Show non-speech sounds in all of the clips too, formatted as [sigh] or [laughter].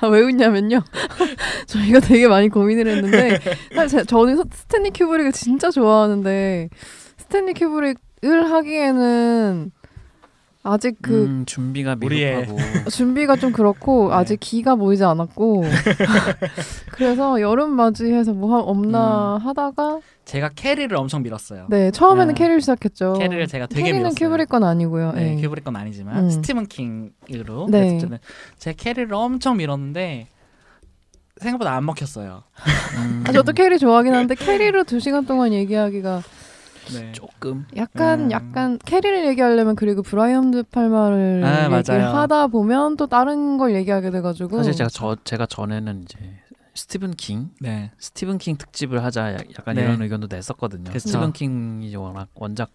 아, 왜 웃냐면요. [laughs] 저희가 되게 많이 고민을 했는데 [laughs] 사실 저는 스탠리 큐브릭을 진짜 좋아하는데 스탠리 큐브릭을 하기에는 아직 그 음, 준비가 우리의- 미흡하고 [laughs] 준비가 좀 그렇고 네. 아직 기가 모이지 않았고 그래서 여름 맞이해서 뭐 하- 없나 음. 하다가 제가 캐리를 엄청 밀었어요. 네 처음에는 네. 캐리를 시작했죠. 캐리를 제가 되게 캐리는 밀었어요. 큐브릭 건 아니고요. 네, 네. 큐브릭 건 아니지만 음. 스티븐 킹으로 네. 그래서 저는 제 캐리를 엄청 밀었는데 생각보다 안 먹혔어요. 음, 아, 저도 캐리 좋아하긴 하는데 캐리로 두 시간 동안 얘기하기가 네. 조금 약간 음. 약간 캐리를 얘기하려면 그리고 브라이언 드 팔마를 아. 얘기하다 보면 또 다른 걸 얘기하게 돼가지고 사실 제가 저 제가 전에는 이제 스티븐 킹 네. 스티븐 킹 특집을 하자 야- 약간 네. 이런 의견도 냈었거든요. 그쵸. 스티븐 킹이 워낙 원작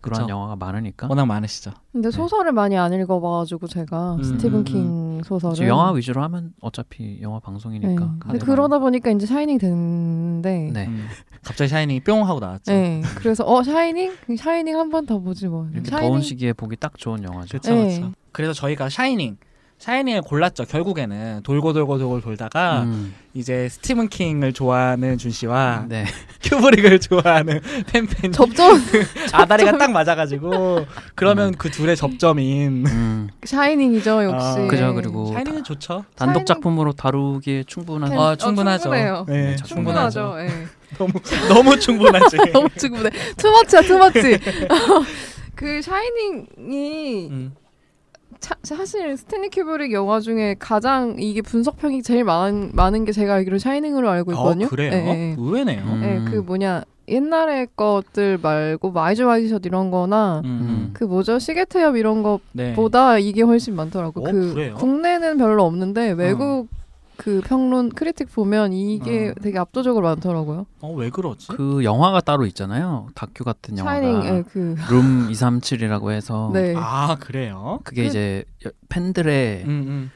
그런 그쵸. 영화가 많으니까 워낙 많으시죠. 근데 소설을 많이 안 읽어봐가지고 제가 음, 스티븐 음, 킹 소설을 영화 위주로 하면 어차피 영화 네. 방송이니까. 근데 가능한- 그러다 보니까 이제 샤이닝 됐는데 네. 음. 갑자기 샤이닝이 뿅 하고 나왔죠. 네. 그래서 어 샤이닝 샤이닝 한 번 더 보지 뭐. 이렇게 샤이닝 더운 시기에 보기 딱 좋은 영화죠. 그렇죠. 네. 그렇죠. 그래서 저희가 샤이닝 샤이닝을 골랐죠. 결국에는 돌고 돌고 돌고 돌다가 음, 이제 스티븐 킹을 좋아하는 준 씨와 네. [laughs] 큐브릭을 좋아하는 팬팬 접점 [laughs] 아다리가 딱 맞아가지고 그러면 그 둘의 접점인 음, [laughs] 샤이닝이죠 역시. 아, 그죠, 그리고 샤이닝은 좋죠. 단독 작품으로 다루기에 충분한 캔- 어, 충분하죠. 충분해요. 네, 충분하죠. 충분하죠. 충분하죠. 예. 너무 너무 충분하지. 너무 충분해. too much야 too much. 그 샤이닝이 음. 차, 사실 스탠리 큐브릭 영화 중에 가장 이게 분석평이 제일 많은 많은 게 제가 알기로 샤이닝으로 알고 있거든요. 어, 그래요? 예, 예. 의외네요. 음. 예, 그 뭐냐 옛날의 것들 말고 뭐 Eyes Wide Shut 이런 거나 음, 음. 그 뭐죠 시계태엽 이런 네. 것보다 이게 훨씬 많더라고. 어, 그 그래요? 국내는 별로 없는데 외국 그 평론 critic 보면 이게 어. 되게 압도적으로 많더라고요. 어, 왜 그러지? 그 영화가 따로 있잖아요. 다큐 같은 영화가 샤이닝 예, 그 룸 237이라고 해서 네. 아 그래요? 그게 그- 이제 여- 팬들의 음, 음.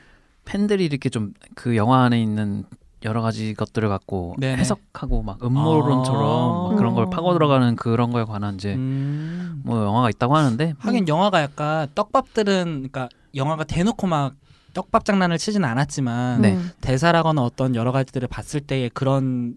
팬들이 이렇게 좀 그 영화 안에 있는 여러 가지 것들을 갖고 네네. 해석하고 막 음모론처럼 막 그런 걸 어. 파고 들어가는 그런 거에 관한 이제 음. 뭐 영화가 있다고 하는데 하긴 영화가 약간 떡밥들은 그러니까 영화가 대놓고 막 떡밥 장난을 치진 않았지만 네. 음. 대사라거나 어떤 여러 가지들을 봤을 때의 그런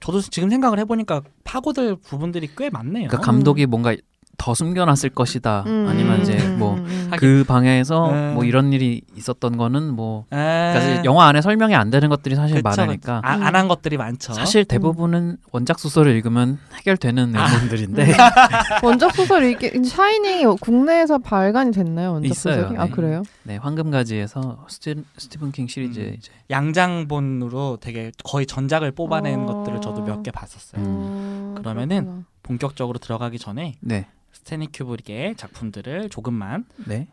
저도 지금 생각을 해보니까 파고들 부분들이 꽤 많네요. 그러니까 감독이 뭔가 더 숨겨놨을 것이다 음, 아니면 이제 음, 뭐 음, 음. 그 방향에서 네. 뭐 이런 일이 있었던 거는 뭐 에... 그러니까 사실 영화 안에 설명이 안 되는 것들이 사실 그쵸, 많으니까 음. 안한 것들이 많죠. 사실 대부분은 원작 소설을 읽으면 해결되는 아. 내용들인데 [laughs] 원작 소설 이게 샤이닝이 국내에서 발간이 됐나요? 원작 있어요. 소설이? 아 네. 그래요? 네 황금가지에서 스티, 스티븐 킹 시리즈 음. 이제 양장본으로 되게 거의 전작을 뽑아낸 어. 것들을 저도 몇 개 봤었어요. 어, 그러면은 그렇구나. 본격적으로 들어가기 전에 네 스테니 큐브릭의 작품들을 조금만 네.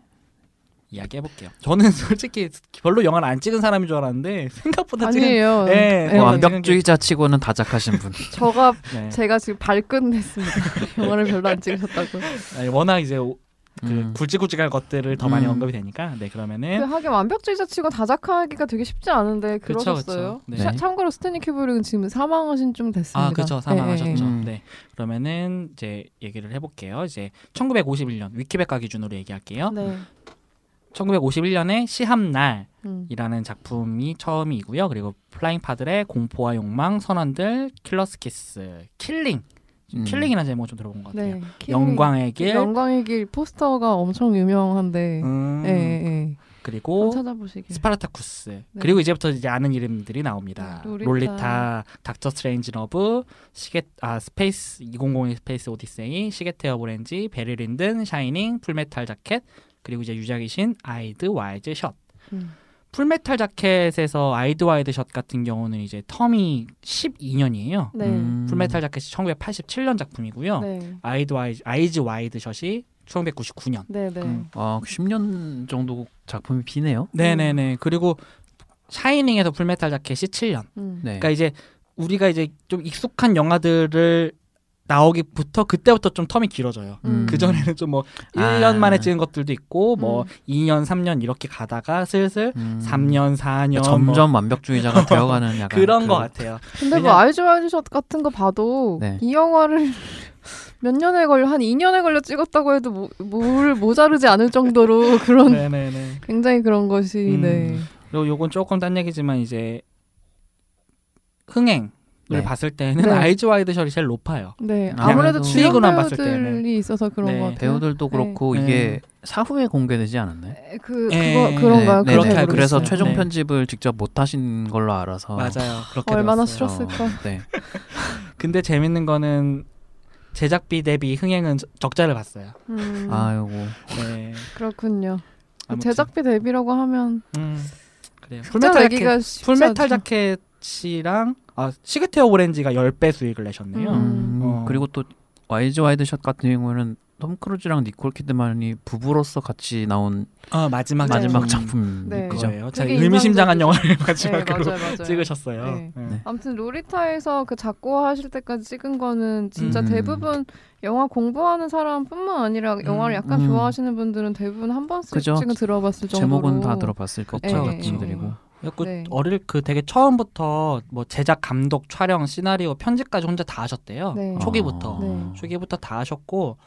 이야기해 볼게요. 저는 [laughs] 솔직히 별로 영화를 안 찍은 사람인 줄 알았는데 생각보다 찍은 아니에요. 네, 네, 뭐 완전- 완벽주의자 치고는 다작하신 분. [laughs] 저가 네. 제가 지금 발끈했습니다. [laughs] 영화를 별로 안 찍으셨다고. 아니, 워낙 이제 오- 그 음. 굵직굵직한 것들을 더 많이 음. 언급이 되니까 네그 그러면은 하긴 완벽주의자 치고 다작하기가 되게 쉽지 않은데 그러셨어요. 그쵸. 네. 샤- 참고로 스탠리 큐브릭은 지금 사망하신 좀 됐습니다. 아 그렇죠 사망하셨죠. 음. 네 그러면은 이제 얘기를 해볼게요. 이제 1951년 위키백과 기준으로 얘기할게요. 네. 1951년에 시합날이라는 음. 작품이 처음이고요. 그리고 Flying Padre 공포와 욕망, 선원들, Killer's Kiss, Killing, 음. Killing이라는 제목 좀 들어본 것 같아요. 네. 영광의 길, 영광의 길 포스터가 엄청 유명한데. 음, 예, 예, 예. 그리고. 스파르타쿠스 네. 그리고 이제부터 이제 아는 이름들이 나옵니다. 네, 롤리타, 롤리타. Dr. Strangelove, 시계 아 스페이스 2001 스페이스 오디세이, 시계태엽 오렌지, 배리 린든, 샤이닝, 풀메탈 자켓 그리고 이제 유작이신 아이즈 와이드 셧. 음. 풀메탈 자켓에서 아이즈 와이드 셧 같은 경우는 이제 텀이 12년이에요. 네. 음. 풀메탈 자켓이 1987년 작품이고요. 네. 아이드 와이드 아이즈 와이드 셧이 1999년. 네, 네. 음. 아, 10년 정도 작품이 비네요. 네 네 네. 그리고 샤이닝에서 풀메탈 자켓이 7년. 음. 네. 그러니까 이제 우리가 이제 좀 익숙한 영화들을 나오기부터 그때부터 좀 텀이 길어져요. 음. 그 전에는 좀뭐 아. 1년 만에 찍은 것들도 있고 뭐 음. 2년, 3년 이렇게 가다가 슬슬 음. 3년, 4년 점점 완벽주의자가 [laughs] 되어가는 약간 그런 그- 것 같아요. 근데 뭐 왜냐- 아이즈 와이드 셧 같은 거 봐도 네. 이 영화를 [laughs] 몇 년에 걸려 한 2년에 걸려 찍었다고 해도 뭐, 뭘 모자르지 않을 정도로 [laughs] 그런 네네네. 굉장히 그런 것이 음. 네. 요 요건 조금 딴 얘기지만 이제 흥행을 네. 봤을 때는 네. 아이즈 와이드 셧이 제일 높아요. 네, 아, 아무래도 그래도 주연 수익으로만 봤을 때는. 배우들이 있어서 그런 네. 것 같아요. 배우들도 그렇고 네. 이게 사후에 공개되지 않았나요? 네, 그 예, 그거 그런가요? 네, 그렇게 네, 그래서. 최종 네. 편집을 직접 못 하신 걸로 알아서 맞아요. 그렇게 [laughs] 얼마나. 싫었을까? 네. [laughs] 근데 재밌는 거는 제작비 대비 흥행은 저- 적자를 봤어요. 음, 아이고 네. 그렇군요. 그 아무튼. 제작비 대비라고 하면 음, 그래요. 풀메탈 자켓, 풀메탈. 자켓이랑 아 시계태엽 오렌지가 10배 수익을 내셨네요. 음. 음, 어. 그리고 또 아이즈 와이드 셧 같은 경우에는 톰 크루즈랑 니콜 키드만이 부부로서 같이 나온 어, 마지막 마지막 작품 작품 네. 그죠? 그거예요. 제가 의미심장한. 영화를 네, 마지막으로 맞아요, 맞아요. 찍으셨어요. 네. 네. 아무튼 로리타에서 그 작고 하실 때까지 찍은 거는 진짜 음. 대부분 영화 공부하는 사람뿐만 아니라 영화를 약간 음. 좋아하시는 분들은 대부분 한 그죠. 번씩은 들어봤을 정도로 제목은 다 들어봤을 것 네, 같은 네, 작품들이고 그 네. 어릴 그 되게 처음부터 뭐 제작, 감독, 촬영, 시나리오, 편집까지 혼자 다 하셨대요. 네. 초기부터 네. 초기부터 다 하셨고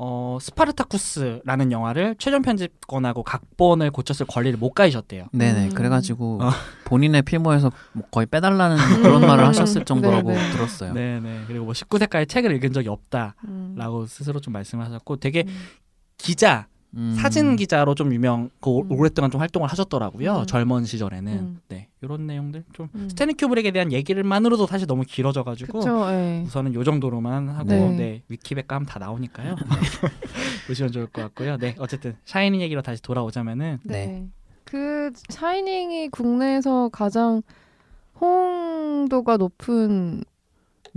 어 스파르타쿠스라는 영화를 최종 편집권하고 각본을 고쳤을 권리를 못 가지셨대요. 네네 음. 그래가지고 어. 본인의 필모에서 뭐 거의 빼달라는 그런 말을 하셨을 [laughs] 정도라고 네, 네. 들었어요. 네네 그리고 뭐 19세까지 책을 읽은 적이 없다라고 음. 스스로 좀 말씀하셨고 되게 음. 기자 음. 사진 기자로 좀 유명 그 오- 음. 오랫동안 좀 활동을 하셨더라고요 음. 젊은 시절에는 음. 네 이런 내용들 좀 음. 스탠리 큐브릭에 대한 얘기를만으로도 사실 너무 길어져 가지고 그쵸, 예. 우선은 요 정도로만 하고 네. 네, 위키백과 하면 다 나오니까요 [laughs] 보시면 좋을 것 같고요 네 어쨌든 샤이니 얘기로 다시 돌아오자면은 네. 네. 그 샤이닝이 국내에서 가장 호응도가 높은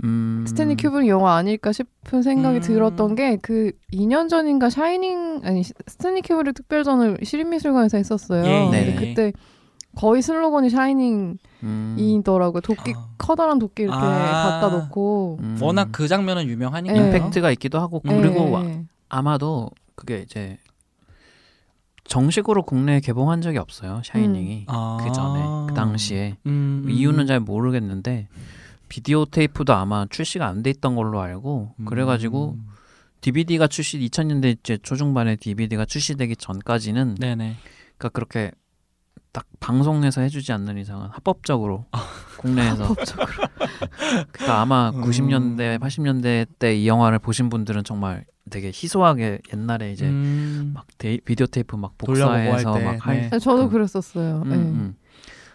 음. 스탠리 큐브릭 영화 아닐까 싶은 생각이 음. 들었던 게 그 2년 전인가 샤이닝 아니 시- 스탠리 큐브릭 특별전을 시립미술관에서 했었어요. 예, 근데 예. 그때 거의 슬로건이 샤이닝이더라고요. 음. 도끼 아. 커다란 도끼 이렇게 아. 갖다 놓고 음. 워낙 그 장면은 유명하니까 네. 임팩트가 있기도 하고 음. 그리고 예. 아마도 그게 이제 정식으로 국내에 개봉한 적이 없어요 샤이닝이 아. 그 전에 그 당시에 음, 음. 이유는 잘 모르겠는데 비디오 테이프도 아마 출시가 안 돼 있던 걸로 알고 음. 그래가지고 DVD가 출시 2000년대 이제 초중반에 DVD가 출시되기 전까지는 네네 그러니까 그렇게 딱 방송에서 해주지 않는 이상은 합법적으로 국내에서 [laughs] 그러니까 아마 음. 90년대 80년대 때 이 영화를 보신 분들은 정말 되게 희소하게 옛날에 이제 음. 막 데, 비디오 테이프 막 복사해서 할 때, 막 할. 네. 네, 저도 그- 그랬었어요. 음, 예. 음.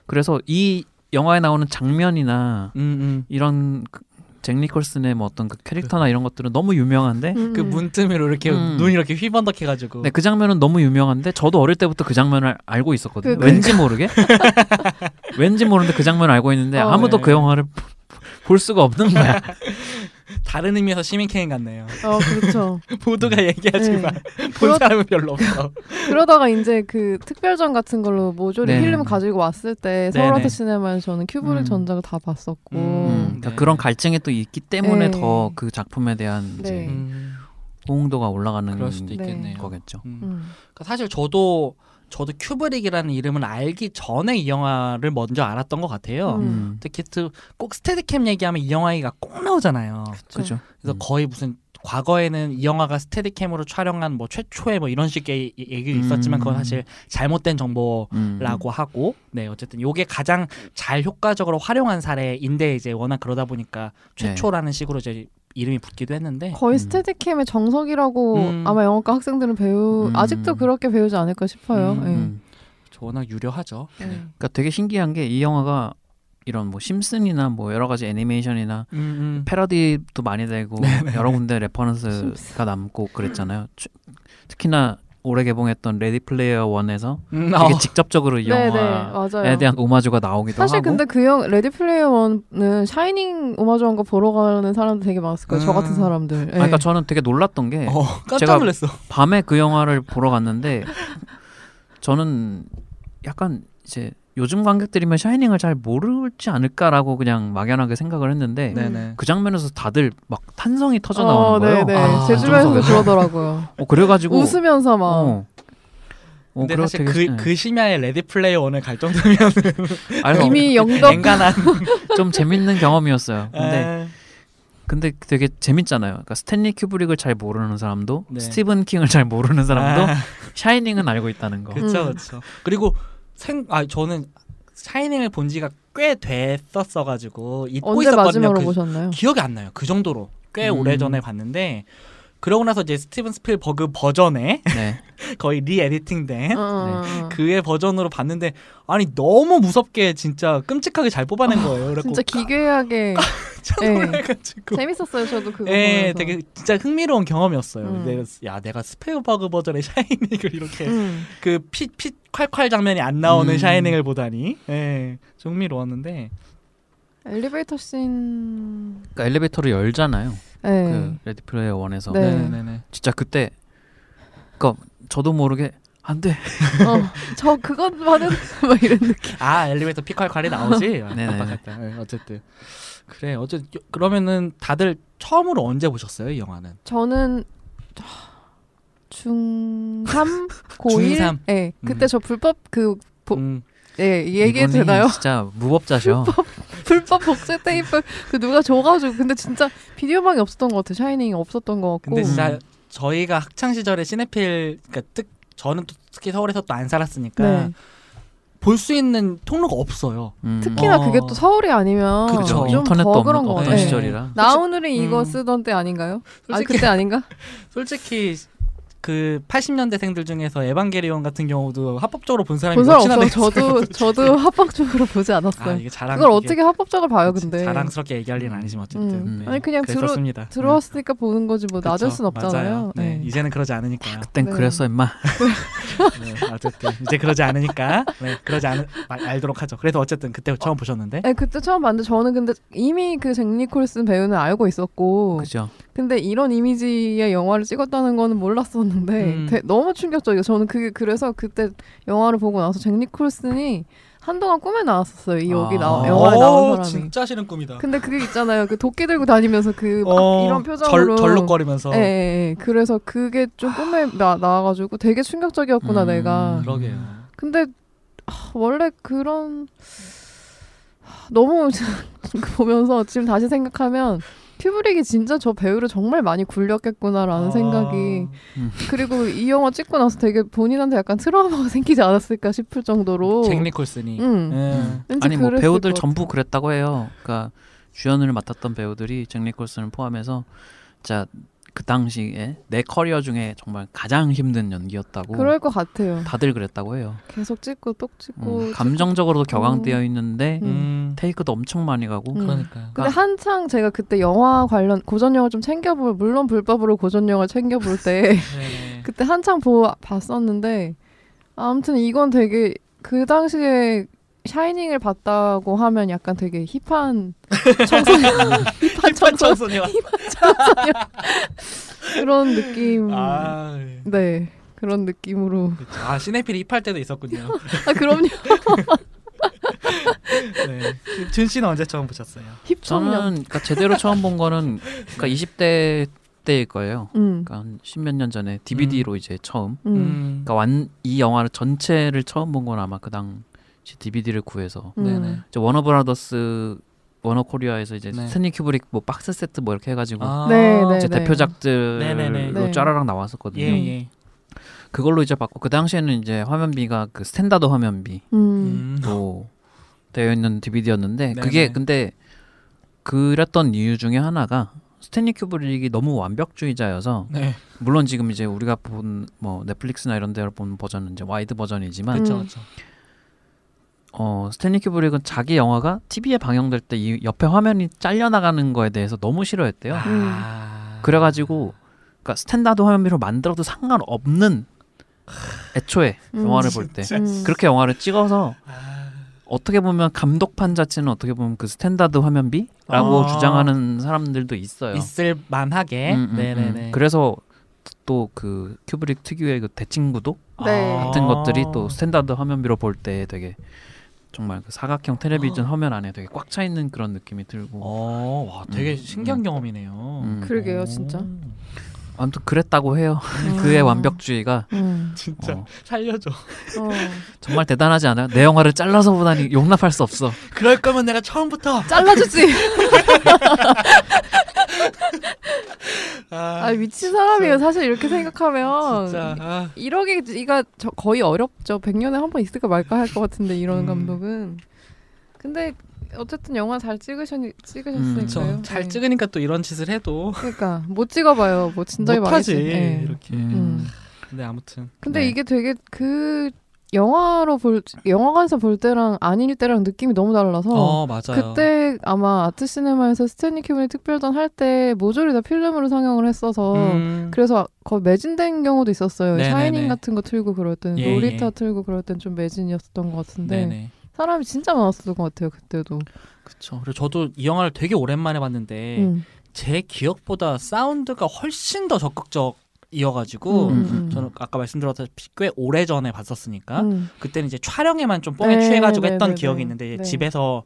그래서 이 영화에 나오는 장면이나 음, 음. 이런 그, 잭 니콜슨의 뭐 어떤 그 캐릭터나 이런 것들은 너무 유명한데 음, 그 음. 문틈으로 이렇게 음. 눈이 이렇게 휘번덕 해가지고 네, 그 장면은 너무 유명한데 저도 어릴 때부터 그 장면을 알고 있었거든요. 그- 왠지 모르게 [laughs] 왠지 모르는데 그 장면을 알고 있는데 어, 아무도 네. 그 영화를 볼 수가 없는 거야. [laughs] 다른 의미에서 시민 캠 같네요. 어 그렇죠. [laughs] 모두가 얘기하지만 [laughs] 본 그러- 사람은 별로 없어. [laughs] 그러다가 이제 그 특별전 같은 걸로 모조리 네. 필름 가지고 왔을 때 네네. 서울아트 시네마에서 저는 큐브릭 음. 전작을 다 봤었고 음. 그러니까 네. 그런 갈증이 또 있기 때문에 네. 더그 작품에 대한 네. 이제 음, 호응도가 올라가는 그럴 수도 네. 있겠네요. 거겠죠. 음. 음. 그러니까 사실 저도 저도 큐브릭이라는 이름을 알기 전에 이 영화를 먼저 알았던 것 같아요. 음. 음. 특히 또꼭 Steadicam 얘기하면 이 영화 얘기가 꼭 나오잖아요. 그죠. 그래서 음. 거의 무슨 과거에는 이 영화가 Steadicam으로 촬영한 뭐 최초의 뭐 이런 식의 이- 얘기도 있었지만 그건 음. 사실 잘못된 정보 음. 라고 하고 네 어쨌든 요게 가장 잘 효과적으로 활용한 사례인데 이제 워낙 그러다 보니까 네. 최초라는 식으로 이제 이름이 붙기도 했는데 거의 음. Steadicam의 정석이라고 음. 아마 영화과 학생들은 배우 음. 아직도 그렇게 배우지 않을까 싶어요. 음, 예. 음. 저 워낙 유려하죠. 예. 그러니까 되게 신기한 게 이 영화가 이런 뭐 심슨이나 뭐 여러 가지 애니메이션이나 음, 음. 패러디도 많이 되고 [laughs] 여러 군데 reference가 남고 그랬잖아요. 추- 특히나 올해 개봉했던 레디 플레이어 1에서 음, 되게 어. 직접적으로 이 네, [laughs] 네, 영화에 맞아요. 대한 오마주가 나오기도 사실 하고 근데 그 영 레디 플레이어 원은 샤이닝 오마주한 거 보러 가는 사람들 되게 많았을 거예요. 저 같은 음. 사람들. 예. 아, 그러니까 저는 되게 놀랐던 게 어, 깜짝 제가- 놀랐어. 밤에 그 영화를 보러 갔는데 저는 약간 이제 요즘 관객들이면 샤이닝을 잘 모르지 않을까라고 그냥 막연하게 생각을 했는데 네네. 그 장면에서 다들 막 탄성이 터져 어, 나오는 거예요. 네네. 아, 제 주변에서. 그러더라고요. 어, 그래가지고 웃으면서 막. 어. 어, 근데 사실 되게- 그, 네. 그 심야에 레디 플레이어 원을 갈 정도면 [laughs] 아니, 이미 영덕 엔간한. [laughs] 좀 재밌는 경험이었어요. 근데 에, 근데 되게 재밌잖아요. 그러니까 스탠리 큐브릭을 잘 모르는 사람도 네. 스티븐 킹을 잘 모르는 사람도 아, 샤이닝은 알고 있다는 거. 음. 그쵸. 그리고 생, 아 저는 샤이닝을 본 지가 꽤 됐었어 가지고 잊고 언제 있었거든요. 마지막으로 그- 보셨나요? 기억이 안 나요. 그 정도로 꽤 음. 오래 전에 봤는데 그러고 나서 이제 스티븐 스필버그 버전에 네. [laughs] 거의 re-editing된 어, 어, 어. 그의 버전으로 봤는데 아니 너무 무섭게 진짜 끔찍하게 잘 뽑아낸 거예요. 그래갖고 진짜 기괴하게 [laughs] 깜짝 예. 놀래가지고. 재밌었어요. 저도 그거 예, 보면서. 되게 진짜 흥미로운 경험이었어요. 음. 내가, 야, 내가 스필버그 버전의 샤이닝을 이렇게 음. 그 피 피 콸콸 장면이 안 나오는 음. 샤이닝을 보다니, 예, 좀 흥미로웠는데, 엘리베이터 씬. 그러니까 엘리베이터를 열잖아요. 네. 그 레디 플레이어 원에서 네. 네네네. 진짜 그때 그러니까 저도 모르게 안 돼. 어, 저 그것만은 [laughs] 막 이런 느낌. 아 엘리베이터 피 콸콸이 나오지. [laughs] 네네. 깜빡했다. 예, 어쨌든 그래 어쨌 그러면은 다들 처음으로 언제 보셨어요 이 영화는? 저는 중3 고1 중3. 네. 그때 음. 저 불법 그 보- 음, 예, 얘기해도 되나요? 진짜 무법자셔. [laughs] 불법 복제 테이프 그 누가 줘가지고 근데 진짜 비디오방이 없었던 것 같아. 샤이닝이 없었던 것 같고. 근데 진짜 음. 저희가 학창 시절에 시네필 그러니까 특 저는 또 특히 서울에서 또 안 살았으니까 네. 볼 수 있는 통로가 없어요. 음. 특히나 어. 그게 또 서울이 아니면 그쵸. 좀 인터넷도 더 없는, 그런 거 없던 같아요. 시절이라. 나오늘이 이거 음. 쓰던 때 아닌가요? 아 솔직히- 그때 아닌가? [laughs] 솔직히 그 80년대생들 중에서 에반게리온 같은 경우도 합법적으로 본 사람이 본 사람 없어. 저도 [laughs] 저도 [laughs] 합법적으로 보지 아 않았어요. 이게 자랑 그걸 어떻게 합법적으로 봐요, 근데? 자랑스럽게 얘기할 일은 아니지만 어쨌든 음. 네. 아니 그냥 들어 그랬었습니다. 들어왔으니까 보는 거지 뭐 네. 그쵸, 순 없잖아요. 맞아요. 네. 이제는 그러지 않으니까요. 그땐 네. 그랬어 임마. [laughs] 네, 어쨌든 이제 그러지 않으니까 네, 그러지 않 말- 알도록 하죠. 그래서 어쨌든 그때 처음 보셨는데 네, 그때 처음 봤는데 저는 근데 이미 그 잭 니콜슨 배우는 알고 있었고 그죠. 근데 이런 이미지의 영화를 찍었다는 거는 몰랐었는데 음. 되- 너무 충격적이에요. 저는 그게 그래서 그때 영화를 보고 나서 잭 니콜슨이 한동안 꿈에 나왔었어요. 이 여기 아. 나 어, 영화에 나온 사람이. 진짜 싫은 꿈이다. 근데 그게 있잖아요. 그 도끼 들고 다니면서 그막 어, 이런 표정으로 절, 절룩거리면서 예, 예, 예. 그래서 그게 좀 꿈에 나, 나와가지고 되게 충격적이었구나 음. 내가. 그러게요. 근데 하, 원래 그런 하, 너무 [laughs] 보면서 지금 다시 생각하면 큐브릭이 진짜 저 배우를 정말 많이 굴렸겠구나라는 아. 생각이 그리고 이 영화 찍고 나서 되게 본인한테 약간 트라우마가 [laughs] 생기지 않았을까 싶을 정도로 잭 니콜슨이 음. 예. 아니 뭐 배우들 것 전부. 그랬다고 해요. 그러니까 주연을 맡았던 배우들이 잭 니콜슨을 포함해서 진짜 그 당시에 내 커리어 중에 정말 가장 힘든 연기였다고 그럴 것 같아요. 다들 그랬다고 해요. 계속 찍고 또 찍고 음, 감정적으로도 격앙되어 있는데 음. 음. 테이크도 엄청 많이 가고 음. 그러니까요. 근데 한창 제가 그때 영화 관련 고전 영화 좀 챙겨볼 물론 불법으로 고전 영화 챙겨볼 때 네네. [laughs] [laughs] 그때 한창 보 봤었는데 아무튼 이건 되게 그 당시에 샤이닝을 봤다고 하면 약간 되게 힙한 [laughs] 청소년 힙한 청소년 청소년. 그런 느낌 아, 예. 네 그런 느낌으로. 아 시네필이 힙할 때도 있었군요. 아 그럼요 [laughs] 네. 준 씨는 언제 처음 보셨어요? 힙청년 저는 그러니까 제대로 처음 본 거는 그러니까 20대 때일 거예요. 음, 그러니까 한 십몇 년 전에 DVD로 이제 처음. 음, 그러니까 완 이 영화를 전체를 처음 본 건 아마 그 당시 DVD를 구해서 음. 네네. 이제 워너 브라더스 워너 코리아에서 이제 네. 스탠리 큐브릭 뭐 박스 세트 뭐 이렇게 해가지고 아, 네, 네. 이제 대표작들로 네네네. 네. 짜라락 나왔었거든요. 예, 예. 그걸로 이제 봤고 그 당시에는 이제 화면비가 그 스탠다드 화면비로 음. 음. 되어 있는 DVD였는데 네네. 그게 근데 그랬던 이유 중에 하나가 스탠리 큐브릭이 너무 완벽주의자여서 네. 물론 지금 이제 우리가 본 뭐 넷플릭스나 이런 데를 본 버전은 이제 와이드 버전이지만 음. 그렇죠, 그렇죠. 어 스탠리 큐브릭은 자기 영화가 TV에 방영될 때 이 옆에 화면이 잘려 나가는 거에 대해서 너무 싫어했대요. 아. 그래가지고 그러니까 스탠다드 화면비로 만들어도 상관없는 애초에 음. 영화를 볼 때. 음. 그렇게 영화를 찍어서 아. 어떻게 보면 감독판 자체는 어떻게 보면 그 스탠다드 화면비라고 아. 주장하는 사람들도 있어요. 있을 만하게. 음, 음, 네네네. 음. 그래서 또 그 큐브릭 특유의 그 대칭 구도 네. 같은 아. 것들이 또 스탠다드 화면비로 볼 때 되게 정말 그 사각형 텔레비전 화면 안에 되게 꽉 차 있는 그런 느낌이 들고 어, 와, 되게 음, 신기한 음. 경험이네요. 음. 그러게요 진짜 오. 아무튼 그랬다고 해요. 음. [laughs] 그의 완벽주의가 음. 진짜 어, 살려줘. 어. [laughs] 정말 대단하지 않아요? 내 영화를 잘라서 보다니 용납할 수 없어. 그럴 거면 내가 처음부터 잘라주지 [laughs] 아아 미친 사람이에요. 사실 이렇게 생각하면 진짜 아. 이러기가 저- 거의 어렵죠. 100년에 한 번 있을까 말까 할 것 같은데 이런 음. 감독은. 근데 어쨌든 영화 잘 찍으셨 음, 찍으셨으니까요. 저잘 네. 찍으니까 또 이런 짓을 해도 그러니까 못 찍어봐요. 뭐 진작에 못하지. 네. 이렇게. 음. 음. 근데 아무튼 근데 네. 이게 되게 그 영화로 볼 영화관에서 볼 때랑 아닐 때랑 느낌이 너무 달라서 어 맞아요. 그때 아마 아트 시네마에서 스탠리 큐브릭 특별전 할 때 모조리 다 필름으로 상영을 했어서 음, 그래서 거의 매진된 경우도 있었어요. 네네네. 샤이닝 같은 거 틀고 그럴 때는 예, 로리타 예. 틀고 그럴 땐좀 매진이었던 것 같은데 네네. 사람이 진짜 많았을 것 같아요 그때도. 그렇죠. 그리고 저도 이 영화를 되게 오랜만에 봤는데 음. 제 기억보다 사운드가 훨씬 더 적극적 이어가지고 음, 음. 저는 아까 말씀드렸다시피 꽤 오래 전에 봤었으니까 음. 그때는 이제 촬영에만 좀 뽕에 네, 취해가지고 네, 했던 네, 기억이 네. 있는데 네. 집에서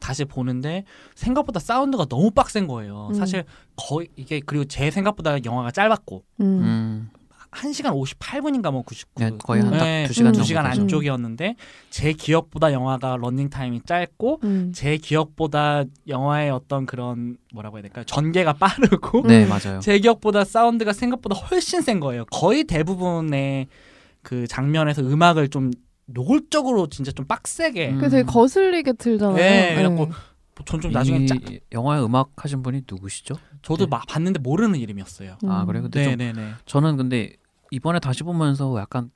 다시 보는데 생각보다 사운드가 너무 빡센 거예요. 음. 사실 거의 이게 그리고 제 생각보다 영화가 짧았고 음. 음. 1시간 58분인가 뭐 99. 네, 거의 음. 한딱 네, 두 시간 음. 정도 두 시간 되죠. 안쪽이었는데 제 기억보다 영화가 런닝 타임이 짧고 음. 제 기억보다 영화의 어떤 그런 뭐라고 해야 될까요? 전개가 빠르고 네 음. 맞아요. 제 기억보다 사운드가 생각보다 훨씬 센 거예요. 거의 대부분의 그 장면에서 음악을 좀 노골적으로 진짜 좀 빡세게 음. 그 되게 거슬리게 틀잖아요. 네, 그래갖고 전좀 나중에 이 짜, 영화의 음악 하신 분이 누구시죠? 저도 네. 막 봤는데 모르는 이름이었어요. 음. 아 그래요? 근데 좀 네네네. 저는 근데 이번에 다시 보면서 약간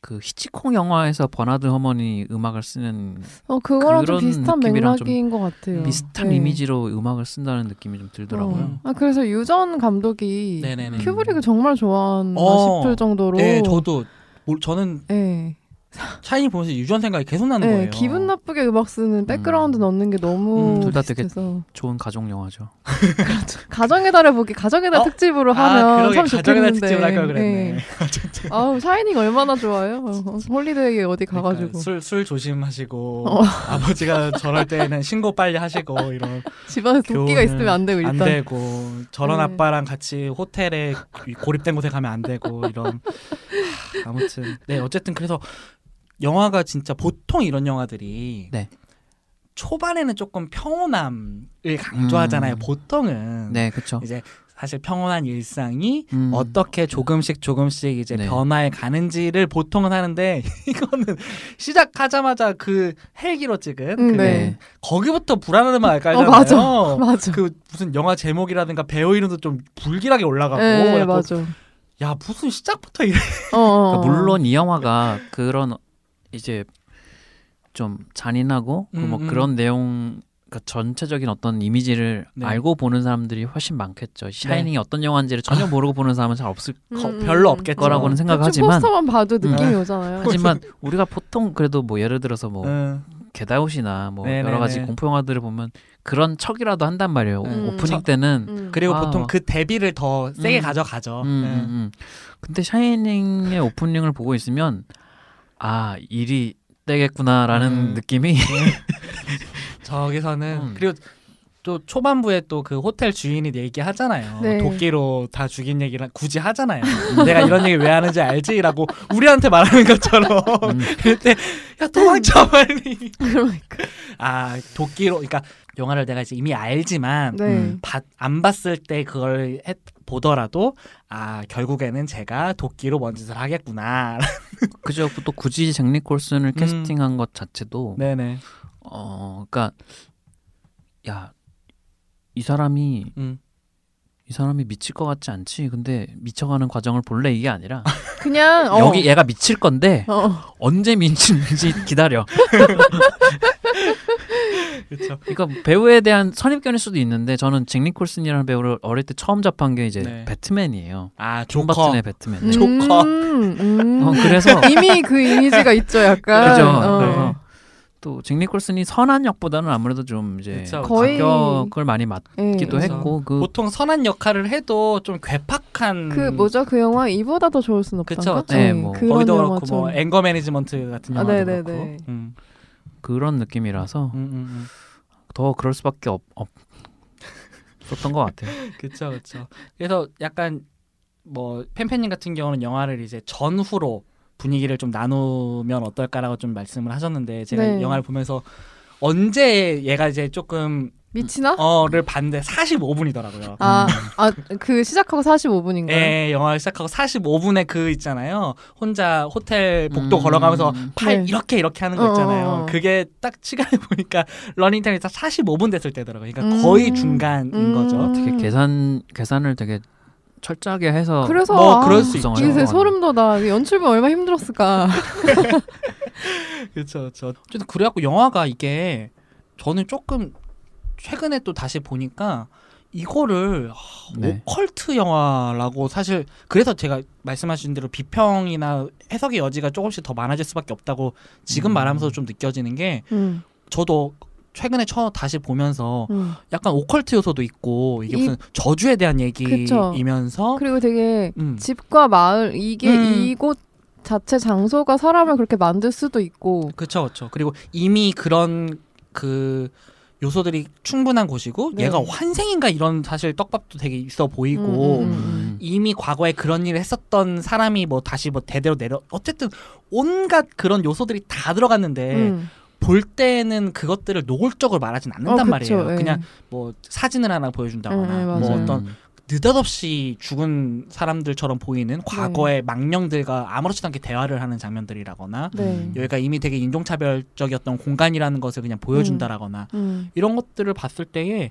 그 히치콕 영화에서 버나드 허먼이 음악을 쓰는 어 그거랑 좀 그런 비슷한 맥락인 것 같아요. 비슷한 네. 이미지로 음악을 쓴다는 느낌이 좀 들더라고요. 어. 아 그래서 유전 감독이 네네네. 큐브릭을 정말 좋아한다 어. 싶을 정도로. 네, 저도 뭘- 저는 네. 샤이닝 보면서 유전 생각이 계속 나는 네, 거예요. 기분 나쁘게 음악 쓰는 백그라운드 음. 넣는 게 너무 음, 둘다 되게 좋은 가족 영화죠. 가정의 달을 보기 가정의 달 어? 특집으로 아, 하면 그러게 참 좋겠는데. 특집을 할걸 그랬네. 네. [laughs] 아우 샤이닝 얼마나 좋아요. 어, holiday에 어디 가가지고. 그러니까 술, 술 조심하시고 어. 아버지가 저럴 때는 신고 빨리 하시고 이런 [laughs] 집안에 도끼가 있으면 안 되고 일단. 안 되고 저런 네. 아빠랑 같이 호텔에 고립된 곳에 가면 안 되고 이런 하, 아무튼 네 어쨌든 그래서 영화가 진짜 보통 이런 영화들이 네. 초반에는 조금 평온함을 강조하잖아요. 음. 보통은 네, 그렇죠. 이제 사실 평온한 일상이 음. 어떻게 조금씩 조금씩 이제 네. 변화해 가는지를 보통은 하는데 [laughs] 이거는 시작하자마자 그 헬기로 찍은 음, 그 네. 거기부터 불안한 음악 어, 깔잖아요. 맞아. [laughs] 맞아. 그 무슨 영화 제목이라든가 배우 이름도 좀 불길하게 올라가고 네, 맞아. 야 무슨 시작부터 이래 어, 어, 그러니까 어. 물론 이 영화가 그런 이제 좀 잔인하고 그 음, 뭐 음. 그런 내용 그러니까 전체적인 어떤 이미지를 네. 알고 보는 사람들이 훨씬 많겠죠. 샤이닝이 어떤 영화인지를 전혀 모르고 보는 사람은 잘 없을 거- 음, 별로 음. 없겠죠. 거라고는 대충 생각하지만 포스터만 봐도 느낌이 음. 오잖아요. 하지만 우리가 보통 그래도 뭐 예를 들어서 뭐 응. 겟아웃이나 뭐 네네네. 여러 가지 공포 영화들을 보면 그런 척이라도 한단 말이에요. 음. 오프닝 저- 때는 음. 그리고 아, 보통 뭐. 그 대비를 더 세게 음. 가져가죠. 음, 네. 음, 음. 근데 샤이닝의 오프닝을 보고 있으면 아 일이 되겠구나라는 음. 느낌이 [laughs] 저기서는 음. 그리고 또 초반부에 또 그 호텔 주인이 얘기하잖아요. 네. 도끼로 다 죽인 얘기를 굳이 하잖아요. [laughs] 내가 이런 얘기 왜 하는지 알지라고 우리한테 말하는 것처럼 음, [laughs] 그럴 때야 도망쳐 빨리. 그러니까. 아 도끼로 그러니까 영화를 내가 이제 이미 알지만 네. 음. 봤- 안 봤을 때 그걸 했, 보더라도 아 결국에는 제가 도끼로 뭔 짓을 하겠구나. [laughs] 그죠. 또 굳이 잭 니콜슨을 캐스팅한 것 자체도 네네. 어, 그러니까 야 이 사람이 음. 이 사람이 미칠 것 같지 않지. 근데 미쳐가는 과정을 볼래 이게 아니라 [laughs] 그냥 어. 여기 얘가 미칠 건데 어. 언제 미치는지 기다려. [laughs] 그렇죠. 그러니까 배우에 대한 선입견일 수도 있는데 저는 잭 니콜슨이라는 배우를 어릴 때 처음 접한 게 이제 네. 배트맨이에요. 아존 조커. 바튼의 배트맨. 음, 조커. 음. 어, 그래서 이미 그 이미지가 있죠, 약간. 그죠. 어. 그래서 또잭 니콜슨이 선한 역보다는 아무래도 좀 이제 그쵸. 거의- 가격을 많이 맞기도 예. 했고 그 보통 선한 역할을 해도 좀 괴팍한 그 뭐죠? 그 영화 이보다 더 좋을 순 그쵸, 없단가? 그쵸. 네, 뭐 거기도 그렇고. 뭐 앵거 매니지먼트 같은 아, 영화도 네네네. 그렇고. 음. 그런 느낌이라서 음, 음, 음. 더 그럴 수밖에 없, 없었던 것 같아요. [laughs] 그쵸 그쵸. 그래서 약간 뭐 팬팬님 같은 경우는 영화를 이제 전후로 분위기를 좀 나누면 어떨까라고 좀 말씀을 하셨는데 제가 네. 영화를 보면서 언제 얘가 이제 조금 미치나? 어를 봤는데 45분이더라고요. 아, 아, 그 시작하고 45분인가요? 예, 영화 시작하고 45분에 그 있잖아요. 혼자 호텔 복도 음. 걸어가면서 팔 네. 이렇게 이렇게 하는 거 어, 있잖아요. 어, 어. 그게 딱 시간에 [laughs] 보니까 러닝 타임이 딱 45분 됐을 때더라고요. 그러니까 음. 거의 중간인 음. 거죠. 되게 계산 계산을 되게 철저하게 해서 그래서 뭐 아, 그럴 수 해서 되게 소름 돋아. 연출분 얼마나 힘들었을까. [laughs] 그렇죠, 그렇죠. 어쨌든 그래갖고 영화가 이게 저는 조금 최근에 또 다시 보니까 이거를 아, 네. 오컬트 영화라고 사실 그래서 제가 말씀하신 대로 비평이나 해석의 여지가 조금씩 더 많아질 수밖에 없다고 지금 음. 말하면서 좀 느껴지는 게 음, 저도 최근에 처 다시 보면서 음. 약간 오컬트 요소도 있고 이게 이- 무슨 저주에 대한. 얘기이면서 그리고 되게 음. 집과 마을 이게 음. 이곳 자체 장소가 사람을 그렇게 만들 수도 있고 그렇죠, 그렇죠. 그리고 이미 그런 그 요소들이 충분한 곳이고 네. 얘가 환생인가 이런 사실 떡밥도 되게 있어 보이고 음, 음, 음. 이미 과거에 그런 일을 했었던 사람이 뭐 다시 뭐 대대로 내려 어쨌든 온갖 그런 요소들이 다 들어갔는데 음. 볼 때는 그것들을 노골적으로 말하진 않는단 어, 말이에요. 예. 그냥 뭐 사진을 하나 보여준다거나 음, 음, 뭐. 어떤 느닷없이 죽은 사람들처럼 보이는 네. 과거의 망령들과 아무렇지도 않게 대화를 하는 장면들이라거나 네. 여기가 이미 되게 인종차별적이었던 공간이라는 것을 그냥 보여준다라거나 음. 이런 것들을 봤을 때에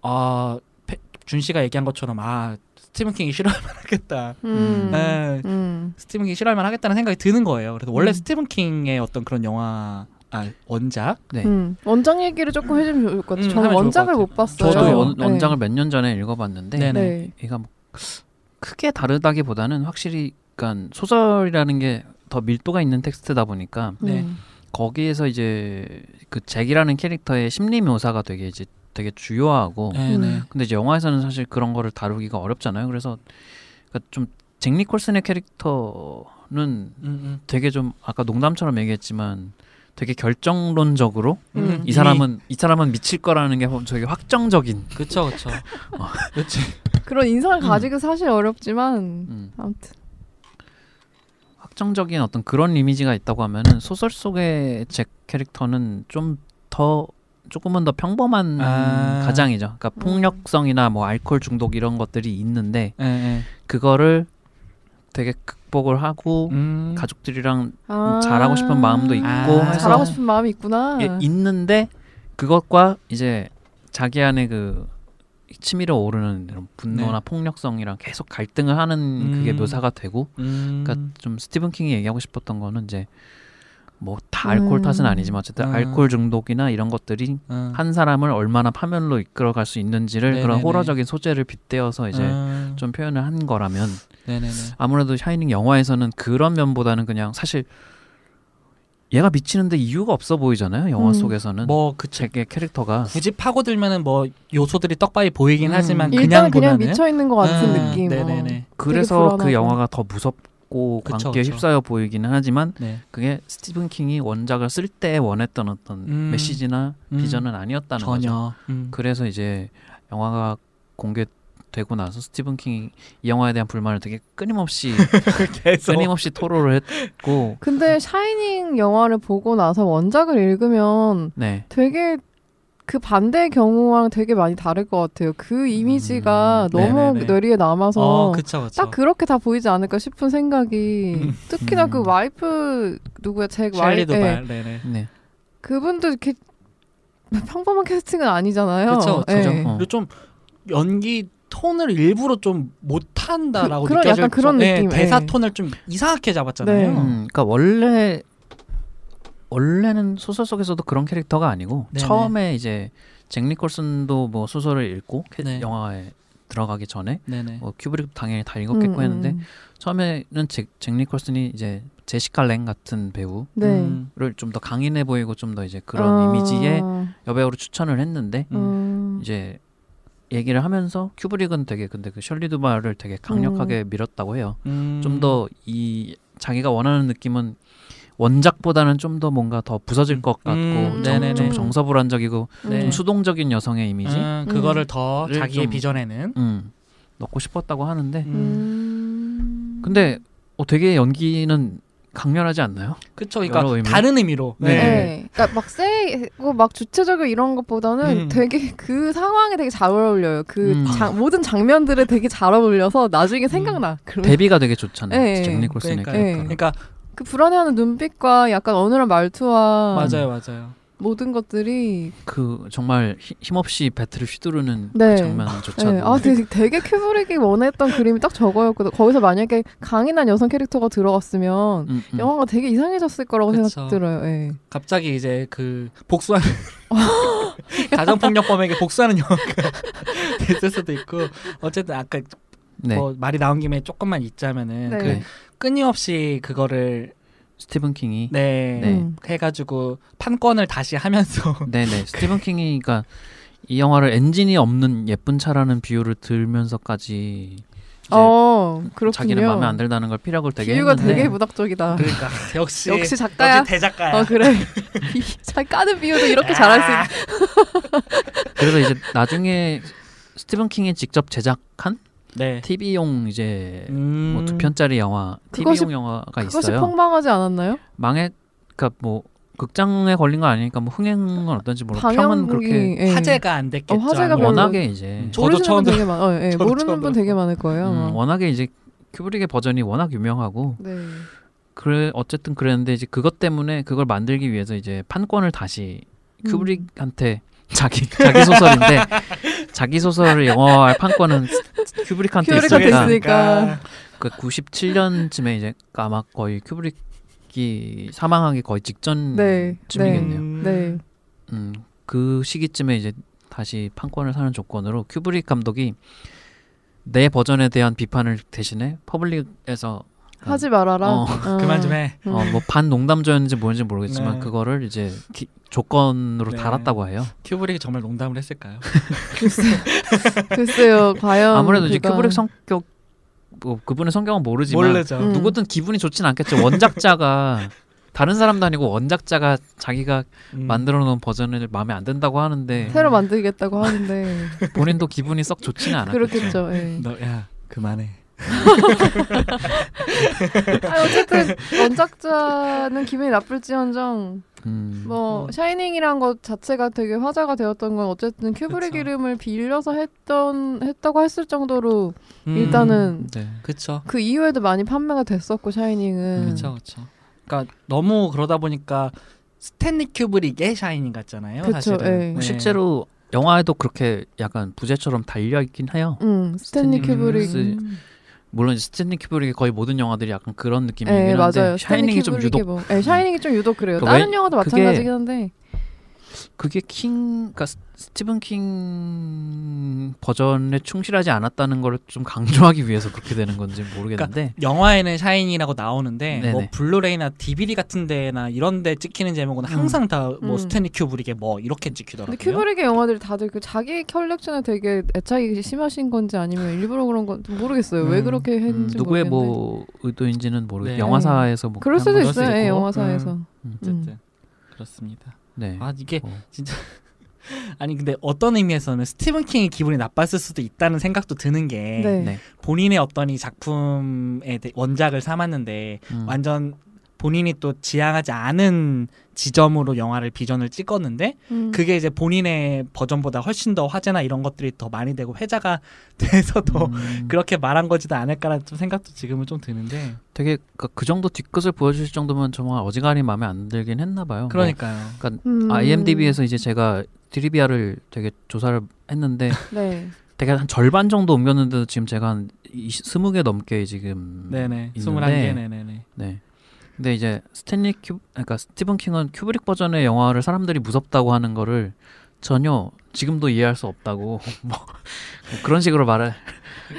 아, 페- 준 씨가 얘기한 것처럼 아 스티븐 킹이 싫어할 만 하겠다. 음. 네. 음. 스티븐 킹이 싫어할 만 하겠다는 생각이 드는 거예요. 그래서 원래 음. 스티븐 킹의 어떤 그런 영화 아 원작 네. 음. 원작 얘기를 조금 해주면 좋을 것 같아요. 음, 저는 원작을 것못 봤어요. 저도. 원, 네. 원작을 몇 년 전에 읽어봤는데 네네. 네. 얘가 뭐 크게 다르다기보다는 확실히 그러니까 소설이라는 게 더 밀도가 있는 텍스트다 보니까 네. 음. 거기에서 이제 그 잭이라는 캐릭터의 심리 묘사가 되게 이제 되게 주요하고 네네. 음. 근데 이제 영화에서는 사실 그런 거를 다루기가 어렵잖아요. 그래서 그러니까 좀잭 니콜슨의 캐릭터는 음, 음. 되게 좀 아까 농담처럼 얘기했지만 되게 결정론적으로 음. 이 사람은 이 사람은 미칠 거라는 게 되게 확정적인 그쵸 그쵸. [laughs] 어. 그치. 그런 인상을 음. 가지고 사실 어렵지만 음, 아무튼 확정적인 어떤 그런 이미지가 있다고 하면은 소설 속의 잭 캐릭터는 좀 더 조금은 더 평범한 아. 가장이죠. 그러니까 음. 폭력성이나 뭐 알코올 중독 이런 것들이 있는데 예, 예. 그거를 되게 극복을 하고 음. 가족들이랑 아. 잘하고 싶은 마음도 있고 아. 해서 잘하고 싶은 마음이 있구나. 예, 있는데 그것과 이제 자기 안에 그 치밀어 오르는 이런 분노나 네. 폭력성이랑 계속 갈등을 하는 그게 음. 묘사가 되고 음. 그러니까 좀 스티븐 킹이 얘기하고 싶었던 거는 이제 뭐다 알코올 음. 탓은 아니지만 어쨌든 음. 알코올 중독이나 이런 것들이 음. 한 사람을 얼마나 파멸로 이끌어갈 수 있는지를 그런 네네네. 호러적인 소재를 빗대어서 이제 음. 좀 표현을 한 거라면 네네네. 아무래도 샤이닝 영화에서는 그런 면보다는 그냥 사실 얘가 미치는데 이유가 없어 보이잖아요 영화 음. 속에서는 뭐 그쵸. 잭의 캐릭터가 굳이 파고들면은 뭐 요소들이 떡밥이 보이긴 음. 하지만 일단 그냥 그냥 보면은 미쳐 있는 것 같은 음, 느낌. 네네네. 그래서. 그 영화가 더 무섭 고 그쵸, 광기에 그쵸. 휩싸여 보이기는 하지만 네. 그게 스티븐 킹이 원작을 쓸 때 원했던 어떤 음. 메시지나 음. 비전은 아니었다는 거죠. 전혀. 음. 그래서 이제 영화가 공개되고 나서 스티븐 킹이 이 영화에 대한 불만을 되게 끊임없이 [laughs] 계속. 끊임없이 토로를 했고 근데 샤이닝 영화를 보고 나서 원작을 읽으면 네. 되게 그 반대의 경우랑 되게 많이 다를 것 같아요. 그 이미지가 음, 너무 네네네. 뇌리에 남아서 어, 그쵸, 그쵸. 딱 그렇게 다 보이지 않을까 싶은 생각이 음. 특히나 음. 그 와이프 누구야 잭 와이프 듀발. 네네. 네. 그분도 이렇게 평범한 캐스팅은 아니잖아요. 그쵸, 그쵸. 예. 어. 좀 연기 톤을 일부러 좀 못한다라고 그- 느껴질 약간 그런 정- 네, 느낌, 대사 예. 톤을 좀 이상하게 잡았잖아요. 네. 음, 그러니까 원래 원래는 소설 속에서도 그런 캐릭터가 아니고 네네. 처음에 이제 잭 니콜슨도 뭐 소설을 읽고 캐- 네. 영화에 들어가기 전에 네네. 뭐 큐브릭 당연히 다 읽었겠고 음, 했는데 음. 처음에는 잭, 잭 니콜슨이 이제 제시카 랭 같은 배우를 네. 음, 좀더 강인해 보이고 좀 더 이제 그런 아, 이미지의 여배우로 추천을 했는데 음. 음. 이제 얘기를 하면서 큐브릭은 되게 근데 그 셜리 두바를 되게 강력하게 밀었다고 해요. 음. 좀더 이 자기가 원하는 느낌은 원작보다는 좀 더 뭔가 더 부서질 것 같고 음, 좀, 네네네. 좀 정서 불안적이고 네. 좀 수동적인 여성의 이미지 음, 그거를 더를 자기의 좀- 비전에는 음, 넣고 싶었다고 하는데 음. 음. 근데 어, 되게 연기는 강렬하지 않나요? 그쵸. 그러니까 의미로? 다른 의미로. 네. 네. 그러니까 막 세고 막 주체적이고 이런 것보다는 음. 되게 그 상황에 되게 잘 어울려요. 그 음. 장- 모든 장면들에 되게 잘 어울려서 나중에 생각나. 그러면 데뷔가 되게 좋잖아요. 네. 잭 니콜슨의 그러니까요. 캐릭터가. 그러니까 그 불안해하는 눈빛과 약간 어눌한 말투와 맞아요, 맞아요. 모든 것들이 그 정말 히- 힘없이 배틀을 휘두르는 네. 그 장면조차도 네. 아 되게, 되게 큐브릭이 원했던 그림이 딱 저거였거든. 거기서 만약에 강인한 여성 캐릭터가 들어갔으면 음, 음. 영화가 되게 이상해졌을 거라고 그쵸. 생각 들어요. 예. 갑자기 이제 그 복수하는 [laughs] 가정폭력범에게 복수하는 영화가 [laughs] 됐을 수도 있고 어쨌든 아까 네. 뭐 말이 나온 김에 조금만 잊자면은 네. 그 네. 끊임없이 그거를 스티븐 킹이 네, 네. 음. 해가지고 판권을 다시 하면서 네네 [laughs] [laughs] 스티븐 킹이 그러니까 이 영화를 엔진이 없는 예쁜 차라는 비유를 들면서까지 어 그렇군요. 자기는 마음에 안 들다는 걸 피력을 되게 비유가 했는데 되게 무닥적이다. 그러니까 [laughs] 역시 역시 작가야. 역시 대작가야. 어 그래. 비- 잘 까는 비유도 이렇게 잘할 수 있. 그래서 이제 나중에 스티븐 킹이 직접 제작한 네. TV용 이제 음, 뭐두 편짜리 영화 그것이- TV용 영화가 그것이 있어요. 폭망하지 않았나요? 망해 그러니까 뭐 극장에 걸린 거 아니니까 뭐 흥행은 어떤지 모르고 평은 그렇게 예. 화제가 안 됐겠죠. 어, 화제가. 별로- 워낙에 이제 저도 처음 분 되게 많. 어, 예. 저도 모르는 처음 분 되게 많을 거예요. 음, 아마. 워낙에 이제 큐브릭의 버전이 워낙 유명하고 네. 그래 어쨌든 그랬는데 이제 그것 때문에 그걸 만들기 위해서 이제 판권을 다시 음. 큐브릭한테 자기 자기 소설인데 [laughs] 자기 소설을 영화화할 판권은 큐브릭한테 큐브릭한테 있으니까 있으니까. 그 97년쯤에 이제 아마 거의 큐브릭이 사망하기 거의 직전쯤이겠네요. 네. 음, 네. 음, 그 시기쯤에 이제 다시 판권을 사는 조건으로 큐브릭 감독이 내 버전에 대한 비판을 대신에 public에서 하지 말아라. 어. 어. [laughs] 그만 좀 해. 음. 어, 뭐 반 농담조였는지 뭔지 모르겠지만 네. 그거를 이제 기- 조건으로 네. 달았다고 해요. 큐브릭이 정말 농담을 했을까요? [laughs] 글쎄 요, 과연 아무래도 이제 큐브릭 성격 뭐 그분의 성격은 모르지만 모르죠. 음. 누구든 기분이 좋진 않겠죠. 원작자가 [laughs] 다른 사람도 아니고 원작자가 자기가 음. 만들어 놓은 버전을 마음에 안 든다고 하는데 새로 만들겠다고 하는데 본인도 기분이 썩 좋지는 않았겠죠. 그렇겠죠. 예. 너 야 그만해. 아, 어쨌든 원작자는 기분이 나쁠지언정 음. 뭐 음. 샤이닝이란 것 자체가 되게 화제가 되었던 건 어쨌든 큐브릭. 이름을 빌려서 했던 했다고 했을 정도로 음, 일단은 네. 그쵸. 그 이후에도 많이 판매가 됐었고 샤이닝은 그쵸 그쵸. 그러니까 너무 그러다 보니까 스탠리 큐브릭의 샤이닝 같잖아요. 그쵸, 사실은. 예. 실제로 영화에도 그렇게 약간 부제처럼 달려 있긴 해요. 음 스탠리 스탠리 큐브릭 큐브릭. 물론 스탠리 큐브릭의 거의 모든 영화들이 약간 그런 느낌이긴 예 한데 맞아요. 샤이닝이 좀 유독 뭐, 예, 샤이닝이 좀 유독 그래요. 그 다른 왜- 영화도 마찬가지긴 한데 그게 킹, 그러니까 스- 스티븐 킹 버전에 충실하지 않았다는 걸 좀 강조하기 위해서 그렇게 되는 건지 모르겠는데 영화에는 샤이닝이라고 나오는데 네네. 뭐 블루레이나 DVD 같은 데나 이런 데 찍히는 제목은 항상 다뭐 음. 스탠리 큐브릭의 뭐 이렇게 찍히더라고요. 근데 큐브릭의 영화들이 다들 그 자기 컬렉션에 되게 애착이 심하신 건지 아니면 일부러 그런 건좀 모르겠어요 왜 음, 그렇게 음, 했는지 누구의 모르겠는데 뭐 의도인지는 모르겠. 네. 영화사에서 뭐 그럴 수도 그럴 있어요 수도 예. 영화사에서 음, 어쨌든 그렇습니다. 네. 아 이게 어. 진짜 [laughs] 아니 근데 어떤 의미에서는 스티븐 킹이 기분이 나빴을 수도 있다는 생각도 드는 게 네. 네. 본인의 어떤 이 작품의 대- 원작을 삼았는데 음. 완전 본인이 또 지향하지 않은 지점으로 영화를 비전을 찍었는데 음. 그게 이제 본인의 버전보다 훨씬 더 화제나 이런 것들이 더 많이 되고 회자가 [laughs] 돼서 더 음, 그렇게 말한 거지도 않을까라는 좀 생각도 지금은 좀 드는데 되게 그, 그 정도 뒤끝을 보여주실 정도면 정말 어지간히 마음에 안 들긴 했나 봐요. 그러니까요. 음. 뭐, IMDb에서 이제 제가 trivia를 되게 조사를 했는데 [laughs] 네. 되게 한 절반 정도 옮겼는데도 지금 제가 한 20, 20개 넘게 지금 네네 있는데 스물한 개 네네네 네. 근데 이제 스탠리 큐 그러니까 스티븐 킹은 큐브릭 버전의 영화를 사람들이 무섭다고 하는 거를 전혀 지금도 이해할 수 없다고 [laughs] 뭐 그런 식으로 말을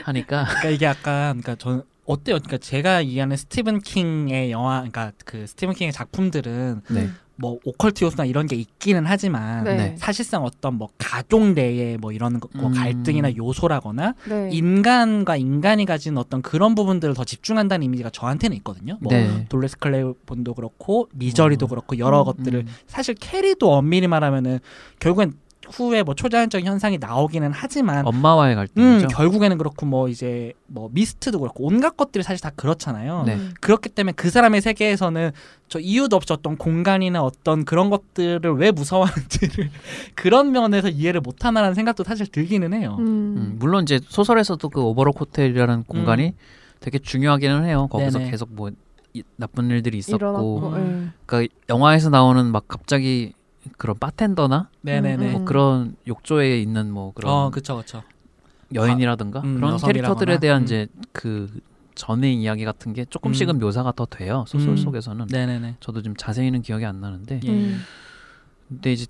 하니까 그러니까 이게 약간 그러니까 전 어때요? 그러니까 제가 이해하는 스티븐 킹의 영화, 그러니까 그 스티븐 킹의 작품들은 네. 뭐 오컬트 요소나 이런 게 있기는 하지만 네. 네. 사실상 어떤 뭐 가족 내의 뭐 이런 거, 뭐 음. 갈등이나 요소라거나 네. 인간과 인간이 가진 어떤 그런 부분들을 더 집중한다는 이미지가 저한테는 있거든요. 뭐 네. 돌레스 클레본도 그렇고 미저리도 어. 그렇고 여러 음. 것들을 음. 사실 캐리도 엄밀히 말하면은 결국엔 후에 뭐 초자연적 현상이 나오기는 하지만 엄마와의 음, 갈등이죠. 결국에는 그렇고 뭐 이제 뭐 미스트도 그렇고 온갖 것들이 사실 다 그렇잖아요. 네. 음. 그렇기 때문에 그 사람의 세계에서는 저 이유도 없이 어떤 공간이나 어떤 그런 것들을 왜 무서워하는지를 [laughs] 그런 면에서 이해를 못 하나라는 생각도 사실 들기는 해요. 음. 음, 물론 이제 소설에서도 그 오버록 호텔이라는 공간이 되게 중요하기는 해요. 거기서 네네. 계속 뭐 이- 나쁜 일들이 있었고, 일어났고. 예. 그러니까 영화에서 나오는 막 갑자기 그런 바텐더나 네네네. 음, 뭐 음. 그런 욕조에 있는 뭐 그런 어, 그쵸, 그쵸. 여인이라든가 음, 그런. 캐릭터들에 대한 음. 이제 그 전의 이야기 같은 게 조금씩은 음. 묘사가 더 돼요 소설 음. 속에서는. 네네네. 저도 지금 자세히는 기억이 안 나는데, 예. 음. 근데 이제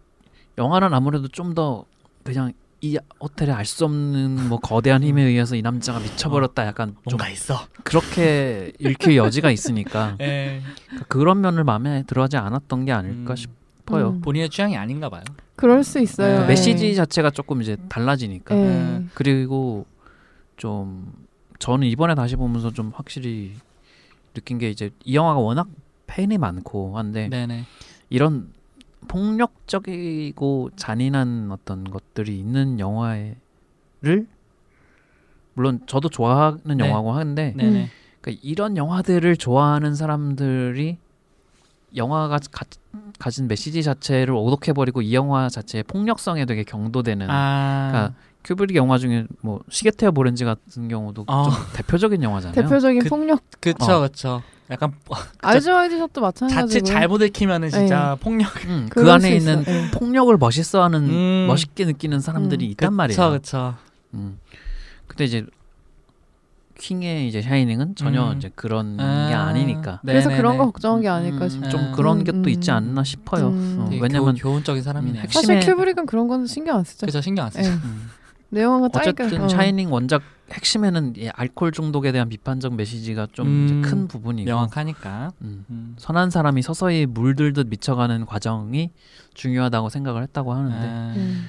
영화는 아무래도 좀 더 그냥 이 호텔에 알수 없는 뭐 거대한 힘에 의해서 이 남자가 미쳐버렸다 약간 좀 뭔가 있어. 그렇게 읽힐 여지가 있으니까 [laughs] 예. 그러니까 그런 면을 마음에 들어하지 않았던 게 아닐까 음. 싶어요. 음. 본인의 취향이 아닌가 봐요. 그럴 수 있어요. 네. 메시지 자체가 조금 이제 달라지니까 예. 그리고 좀 저는 이번에 다시 보면서 좀 확실히 느낀 게 이제 이 영화가 워낙 팬이 많고 한데 네네. 이런 폭력적이고 잔인한 어떤 것들이 있는 영화를 물론 저도 좋아하는 네. 영화고 하는데 네네. 그러니까 이런 영화들을 좋아하는 사람들이 영화가 가, 가 진 메시지 자체를 오독해버리고 이 영화 자체의 폭력성에 되게 경도되는 아. 그러니까 큐브릭 영화 중에 뭐 시계태엽 오렌지 같은 경우도 어. 좀 대표적인 영화잖아요. 대표적인 그- 폭력 그쵸, 어. 그쵸. 약간 [laughs] 아이즈 와이드 셧도 마찬가지고 자칫 잘못 읽히면은 진짜 폭력. 음, 그 안에 수 있는 있어요. 예. 폭력을 멋있어하는 음. 멋있게 느끼는 사람들이 음. 있단 그쵸, 말이에요. 그쵸. 음. 근데 이제 킹의 이제 샤이닝은 전혀 음. 이제 그런 게 아. 아니니까 그래서 네네네. 그런 거 걱정한 게 아닐까 음, 싶어. 좀 아. 그런 게또 음, 있지 음. 않나 싶어요. 음. 어, 되게 왜냐면 교훈, 교훈적인 사람이네요. 음, 사실 핵심에- 큐브릭은 그런 건 신경 안 쓰죠. 그죠 신경 안 쓰죠. 예. 음, 내용은 짜니까. 어쨌든 어. 샤이닝 원작 핵심에는 이 알코올 중독에 대한 비판적 메시지가 좀 음. 큰 부분이고 명확하니까. 음. 음. 선한 사람이 서서히 물들듯 미쳐가는 과정이 중요하다고 생각을 했다고 하는데 아. 음.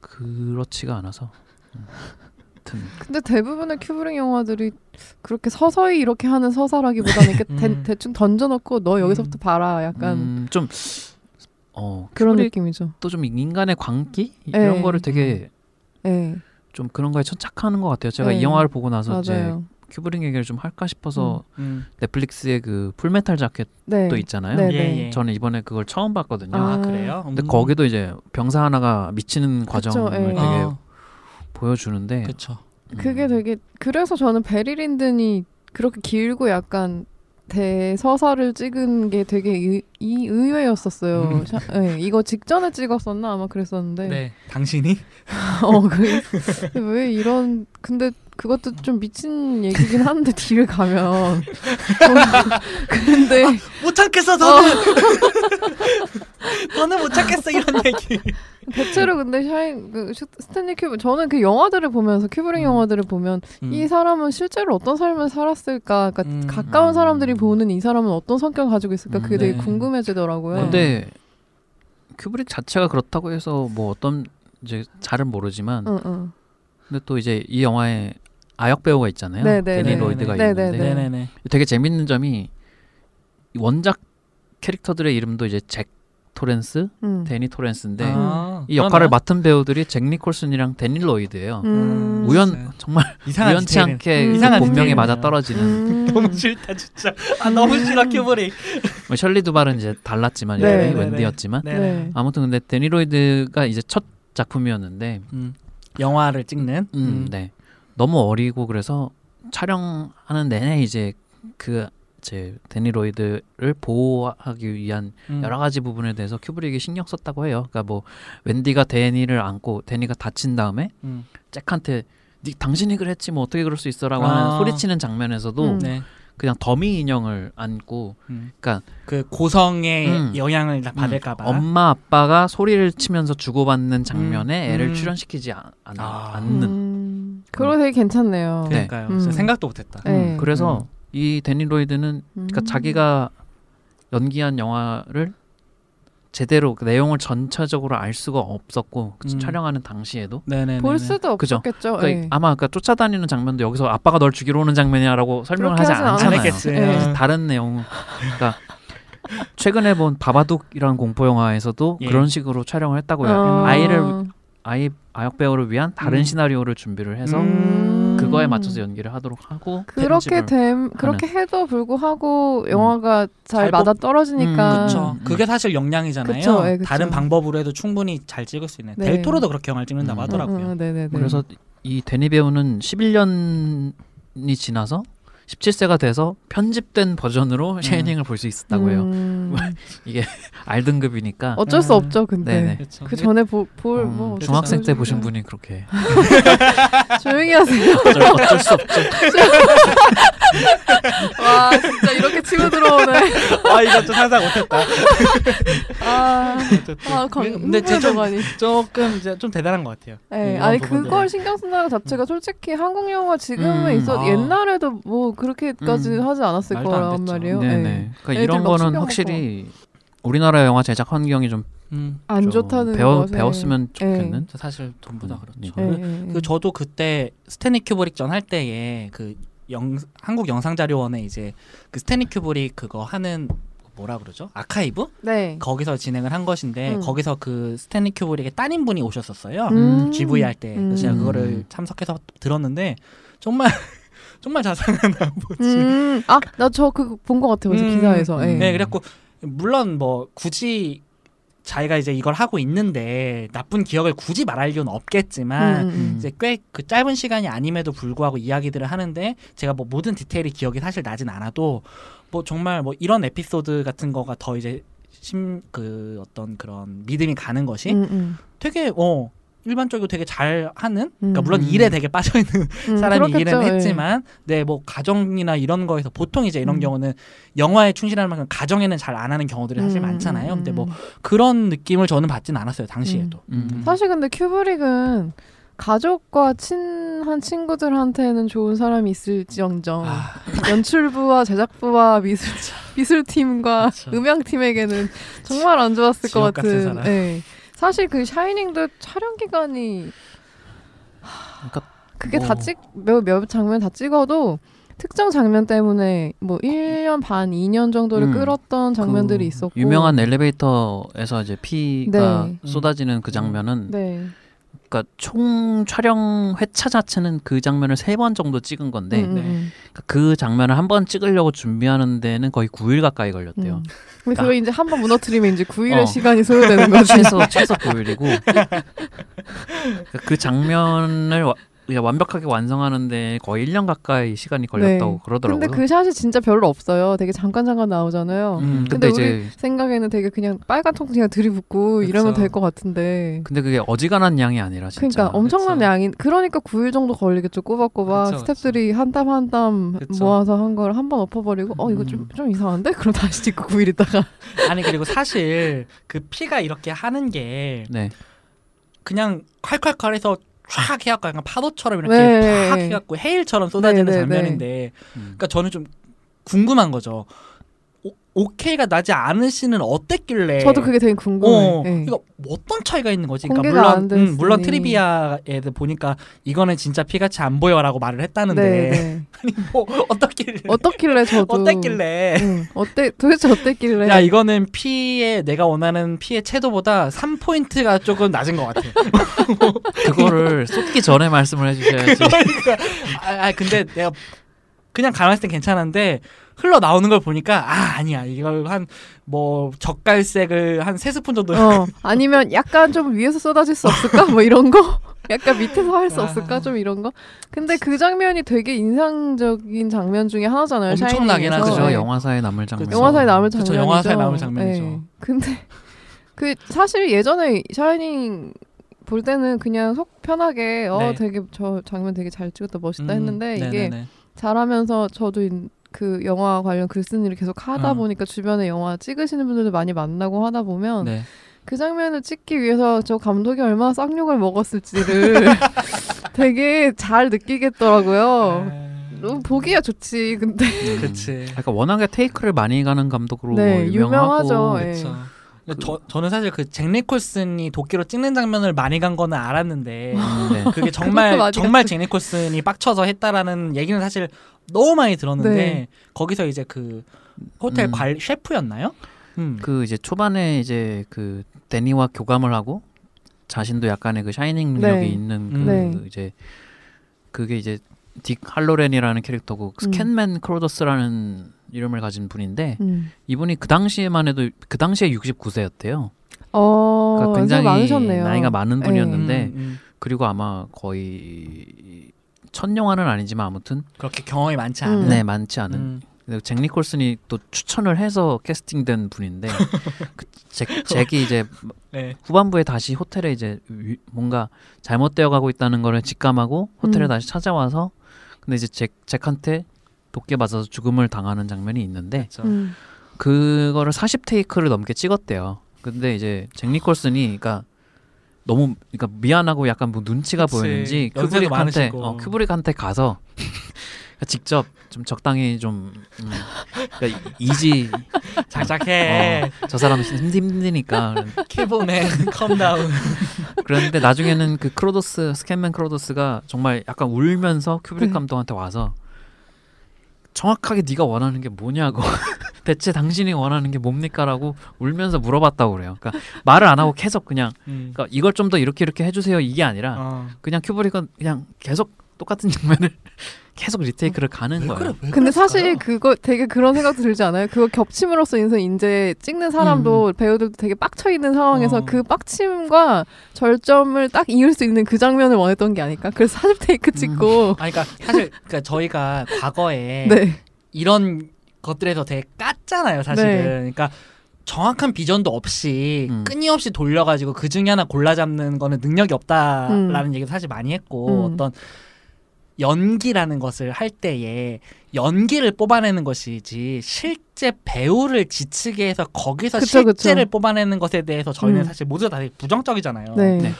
그렇지가 않아서 음. 아무튼 근데 대부분의 큐브릭 영화들이 그렇게 서서히 이렇게 하는 서사라기보다는 이렇게 대, 음. 대 충 던져놓고 너 여기서부터 봐라 약간 음, 좀 어, 그런 느낌이죠. 좀 인간의 광기 네. 이런 거를 되게 예, 좀 그런 거에 천착하는 것 같아요. 제가 네. 이 영화를 보고 나서 이제 맞아요. 큐브릭 얘기를 좀 할까 싶어서 음. 넷플릭스의 그 풀 메탈 재킷도 네. 있잖아요. 네, 예, 네. 예. 저는 이번에 그걸 처음 봤거든요. 아, 아. 그래요? 근데 음. 거기도 이제 병사 하나가 미치는 그쵸, 과정을 예. 되게 어, 보여주는데 그쵸. 음, 그게 되게 그래서 저는 배리 린든이 그렇게 길고 약간 대서사를 찍은 게 되게 의, 이 의외였었어요. 음. 샤- 예, 이거 직전에 찍었었나 아마 그랬었는데. 네. 당신이 [laughs] 어, 그, 왜 이런 근데 그것도 좀 미친 얘기긴 한데 [laughs] 뒤를 가면 어, [laughs] 근데 못 참겠어 너는. [laughs] 너는 못 참겠어 이런 얘기. 대체로 근데 샤인 그 슈- 스탠리 큐브릭 저는 그 영화들을 보면서 큐브릭 음. 영화들을 보면 이 사람은 실제로 어떤 삶을 살았을까 그러니까 음. 가까운 사람들이 음. 보는 이 사람은 어떤 성격을 가지고 있을까 그게 음, 되게 네. 궁금해지더라고요. 근데 큐브릭 자체가 그렇다고 해서 뭐 어떤 이제 잘은 모르지만. 근데 또 이제 이 영화에 아역 배우가 있잖아요. 네, 네, 대니 네. 로이드가 네, 있는데 네, 네. 네네네. 되게 재밌는 점이 이 원작 캐릭터들의 이름도 이제 잭 토렌스, 응. 대니 토렌스인데 아, 이 역할을 그러네요. 맡은 배우들이 잭 니콜슨이랑 대니 로이드예요. 음. 우연 정말 [laughs] 이상한 우연치 디테일은. 않게 음. 그 이상한 본명에. 맞아 떨어지는 음. [laughs] 너무 싫다 진짜. 아 너무 싫어 큐브릭. 뭐 셸리 듀발은 이제 달랐지만 네, 네, 웬디였지만 네. 네. 아무튼 근데 대니 로이드가 이제 첫 작품이었는데 음. 영화를 찍는. 음, 네. 너무 어리고 그래서 촬영하는 내내 이제 그 제 대니 로이드를 보호하기 위한 음. 여러 가지 부분에 대해서 큐브릭이 신경 썼다고 해요. 그러니까 뭐 웬디가 대니를 안고 대니가 다친 다음에 음. 잭한테 니 당신이 그랬지 뭐 어떻게 그럴 수 있어라고 아. 하는 소리치는 장면에서도 음. 네. 그냥 더미 인형을 안고 음. 그러니까 그 고성의 음. 영향을 다 받을까봐. 엄마 아빠가 소리를 치면서 주고받는 장면에 음. 애를 음. 출연시키지 않, 않, 아. 않는 음. 그거 되게 괜찮네요. 네. 그러니까요. 음. 진짜 생각도 못했다. 네. 음, 그래서 이 데니 로이드는 그러니까 음. 자기가 연기한 영화를 제대로 그 내용을 전체적으로 알 수가 없었고 그 음. 촬영하는 당시에도 네네. 볼 수도 그죠. 없었겠죠. 그러니까 예. 아마 그러니까 쫓아다니는 장면도 여기서 아빠가 널 죽이러 오는 장면이야라고 설명을 하지 않잖아요. 네. 어. 다른 내용 그러니까 최근에 본 바바둑이라는 공포 영화에서도 예. 그런 식으로 촬영을 했다고요. 어. 아이를 아이 아역 배우를 위한 다른 음. 시나리오를 준비를 해서 음. 그거에 맞춰서 연기를 하도록 하고 그렇게 됨 그렇게 해도 불구하고 영화가 잘잘 맞아 떨어지니까 음, 그렇죠. 음. 그게 사실 역량이잖아요. 그쵸, 예, 그쵸. 다른 방법으로 해도 충분히 잘 찍을 수 있는. 네. 델토로도 그렇게 영화를 찍는다고 음. 하더라고요. 음, 음, 네네네. 그래서 이 데니 배우는 11년이 지나서 17세가 돼서 편집된 버전으로 샤이닝을 볼 수 있었다고 해요. 음, [laughs] R등급이니까 어쩔 수 음. 없죠, 근데. 그렇죠. 그 전에 볼 어, 뭐 중학생 때. 보신 분이 그렇게 [laughs] 조용히 하세요. 어쩔, [laughs] 어쩔 수 없죠. 와 진짜 이렇게 치고 들어오네. 아 이거 좀 상상 못했다. 아, 아 강, 근데 제 좀. 조금 이제 좀 대단한 것 같아요. 네, 아니 부분들은. 그걸 신경 쓴다는 것 자체가 솔직히 한국 영화 지금은 음. 있어 아. 옛날에도 뭐 그렇게까지 음. 하지 않았을 거란. 말이에요. 네네. 네. 그러니까 이런 막 거는 확실히 우리나라 영화 제작 환경이 좀 음, 안좀 좋다는 배워, 것에. 배웠으면 좋겠는. 저 사실 전부 다 음, 그렇죠. 네. 네, 네, 네. 그 저도 그때 스탠리 큐브릭 전 할 때에 그 영, 한국 영상자료원에 이제 그 스탠리 큐브릭 그거 하는 뭐라 그러죠? 아카이브? 네. 거기서 진행을 한 것인데 음. 거기서 그 스탠리 큐브릭의 따님분이 오셨었어요. 음. GV 할 때. 그래서 제가 음. 그거를 참석해서 들었는데 정말 정말 자상한 [laughs] 아버지. 음, 아, 나 저 그거 본 것 같아요. 음. 기사에서. 음. 예. 네, 그래갖고 물론 뭐 굳이 자기가 이제 이걸 하고 있는데 나쁜 기억을 굳이 말할 이유는 없겠지만 음, 음, 이제 꽤 그 짧은 시간이 아님에도 불구하고 이야기들을 하는데 제가 뭐 모든 디테일이 기억이 사실 나진 않아도 뭐 정말 뭐 이런 에피소드 같은 거가 더 이제 심 그 어떤 그런 믿음이 가는 것이 음, 음. 되게 어 일반적으로 되게 잘 하는 그러니까 음. 물론 일에 되게 빠져 있는 음, [laughs] 사람이 일은 예. 했지만 네 뭐 가정이나 이런 거에서 보통 이제 이런 음. 경우는 영화에 충실하는 만큼 가정에는 잘 안 하는 경우들이 사실 음, 많잖아요. 음, 근데 뭐 음. 그런 느낌을 저는 받진 않았어요 당시에도. 음. 음. 사실 근데 큐브릭은 가족과 친한 친구들한테는 좋은 사람이 있을지언정 아, 연출부와 제작부와 미술 미술팀과 그쵸. 음향팀에게는 정말 안 좋았을 것 같은 같은. 예. 사실 그 샤이닝도 촬영 기간이 그러니까 그게 뭐- 다찍몇 몇 장면 다 찍어도 특정 장면 때문에 뭐 1년 반, 2년 정도를 음. 끌었던 장면들이 그 있었고 유명한 엘리베이터에서 이제 피가 네. 쏟아지는 그 장면은 네. 그러니까 총 촬영 회차 자체는 그 장면을 세 번 정도 찍은 건데 음, 네. 음, 그러니까 그 장면을 한 번 찍으려고 준비하는 데는 거의 9일 가까이 걸렸대요. 음. 근데 그거 이제 한 번 무너뜨리면 이제 9일의 어. 시간이 소요되는 거지. 최소 최소 9일이고 [laughs] 그 장면을 완벽하게 완성하는데 거의 1년 가까이 시간이 걸렸다고 네. 그러더라고요. 근데 그 샷이 진짜 별로 없어요. 되게 잠깐 잠깐 나오잖아요. 음, 근데 근데 이제 생각에는 되게 그냥 빨간 통 그냥 들이붓고 이러면 그쵸. 될것 같은데. 근데 그게 어지간한 양이 아니라 진짜 그러니까 엄청난 그쵸. 양인 그러니까 9일 정도 걸리겠죠 꼬박꼬박 그쵸, 스탭들이 한 땀 한 땀. 모아서 한 걸 한 번 엎어버리고 어 이거 좀좀 이상한데 [laughs] 그럼 다시 찍고 9일 있다가 [laughs] 아니 그리고 사실 그 피가 이렇게 하는 게 네. 그냥 콸콸콸해서 쫙 해갖고 약간 파도처럼 이렇게 네. 팍 해갖고 해일처럼 쏟아지는 네, 네, 장면인데 음. 그러니까 저는 좀 궁금한 거죠. 오, 오케이가 나지 않으시는 어땠길래 저도 그게 되게 궁금해. 어, 네. 이거 어떤 차이가 있는 거지? 그러니까 물론. 음, 물론 트리비아에 보니까 이거는 진짜 피같이 안 보여라고 말을 했다는데 네, 네. [laughs] 아니 뭐 어떻길래 어떻길래 저도 어땠길래 응, 어때 도대체 어땠길래 야 이거는 피의 내가 원하는 피의 채도보다 3 포인트가 조금 낮은 것 같아. [laughs] 그거를 쏟기 전에 말씀을 해주셔야지. 그러니까 아, 아, 근데 내가 그냥 가만히 있을 땐 괜찮은데 흘러 나오는 걸 보니까 아 아니야 이걸 한 뭐 젓갈색을 한 세 스푼 정도 어 [laughs] 아니면 약간 좀 위에서 쏟아질 수 없을까 뭐 이런 거 [laughs] 약간 밑에서 할수 아. 없을까 좀 이런 거 근데 그 장면이 되게 인상적인 장면 중에 하나잖아요 엄청나긴. 하죠. 그죠 네. 영화사에 남을 장면. 영화사에 남을 그쵸, 장면이죠. 영화사에 남을 장면이죠. 네. 근데 그 사실 예전에 샤이닝 볼 때는 그냥 속 편하게 어 네. 되게 저 장면 되게 잘 찍었다 멋있다 음, 했는데 이게 네네네. 잘하면서 저도 인- 그 영화 관련 글 쓰는 일을 계속 하다 어. 보니까 주변에 영화 찍으시는 분들도 많이 만나고 하다 보면 네. 그 장면을 찍기 위해서 저 감독이 얼마나 쌍욕을 먹었을지를 [laughs] 되게 잘 느끼겠더라고요. 너무 보기야 좋지. 근데 음. 그치. 그러니까 워낙에 테이크를 많이 가는 감독으로 네, 유명하고 유명하죠. 예. 그쵸. 저 저는 사실 그 잭 니콜슨이 도끼로 찍는 장면을 많이 간 거는 알았는데 음, 네. [laughs] 그게 [laughs] 정말 정말. 잭 니콜슨이 빡쳐서 했다라는 얘기는 사실 너무 많이 들었는데 네. 거기서 이제 그 호텔 음. 관 셰프였나요? 음. 그 이제 초반에 이제 그 데니와 교감을 하고 자신도 약간의 그 샤이닝 능력이 네. 있는 그 네. 이제 그게 이제 딕 할로렌이라는 캐릭터고 음. 스캔맨 크로더스라는 이름을 가진 분인데 음. 이분이 그 당시에만 해도 그 당시에 69세였대요. 어, 그러니까 굉장히 많으셨네요. 나이가 많은 네. 분이었는데 음, 음. 그리고 아마 거의 첫 영화는 아니지만 아무튼 그렇게 경험이 많지 음. 않은. 네 많지 않은 음. 잭 니콜슨이 또 추천을 해서 캐스팅된 분인데 [laughs] 그 잭, 잭이 이제 네. 후반부에 다시 호텔에 이제 위- 뭔가 잘못되어 가고 있다는 거를 직감하고 호텔에 음. 다시 찾아와서 근데 이제 잭 잭한테 독게 맞아서 죽음을 당하는 장면이 있는데. 음. 그거를 40 테이크를 넘게 찍었대요. 근데 이제 잭 니콜슨이 그러니까 너무 그러니까 미안하고 약간 뭐 눈치가 그치. 보이는지 큐브릭한테. 어, 큐브릭한테 가서 [laughs] 직접 좀 적당히 좀 음, 그러니까 이지 작작해. 어, 저 사람 힘- 힘드니까 키보맨 calm down. [laughs] 그런데 나중에는 그 크로더스 스캣맨 크로더스가 정말 약간 울면서 큐브릭 네. 감독한테 와서 정확하게 네가 원하는 게 뭐냐고 [laughs] 대체 당신이 원하는 게 뭡니까라고 울면서 물어봤다고 그래요. 그러니까 말을 안 하고 계속 그냥 음. 그러니까 이걸 좀 더 이렇게 이렇게 해주세요 이게 아니라 어. 그냥 큐브릭은 그냥 계속 똑같은 장면을 [laughs] 계속 retake를 가는 왜 거예요. 그래? 왜 근데 그랬을까요? 사실 그거 되게 그런 생각도 들지 않아요? 그거 겹침으로써 인생 이제 찍는 사람도 배우들도 되게 빡쳐 있는 상황에서 어. 그 빡침과 절점을 딱 이을 수 있는 그 장면을 원했던 게 아닐까? 그래서 40 테이크 찍고 아니 그러니까 사실 그러니까 저희가 과거에 [laughs] 네. 이런 것들에서 되게 깠잖아요, 사실은. 네. 그러니까 정확한 비전도 없이 음. 끊임없이 돌려가지고 그 중에 하나 골라 잡는 거는 능력이 없다라는 얘기도 사실 많이 했고 음. 어떤 연기라는 것을 할 때에 연기를 뽑아내는 것이지 실제 배우를 지치게 해서 거기서 그쵸, 그쵸. 실제를 뽑아내는 것에 대해서 저희는 음. 사실 모두 다 부정적이잖아요. 네. 네.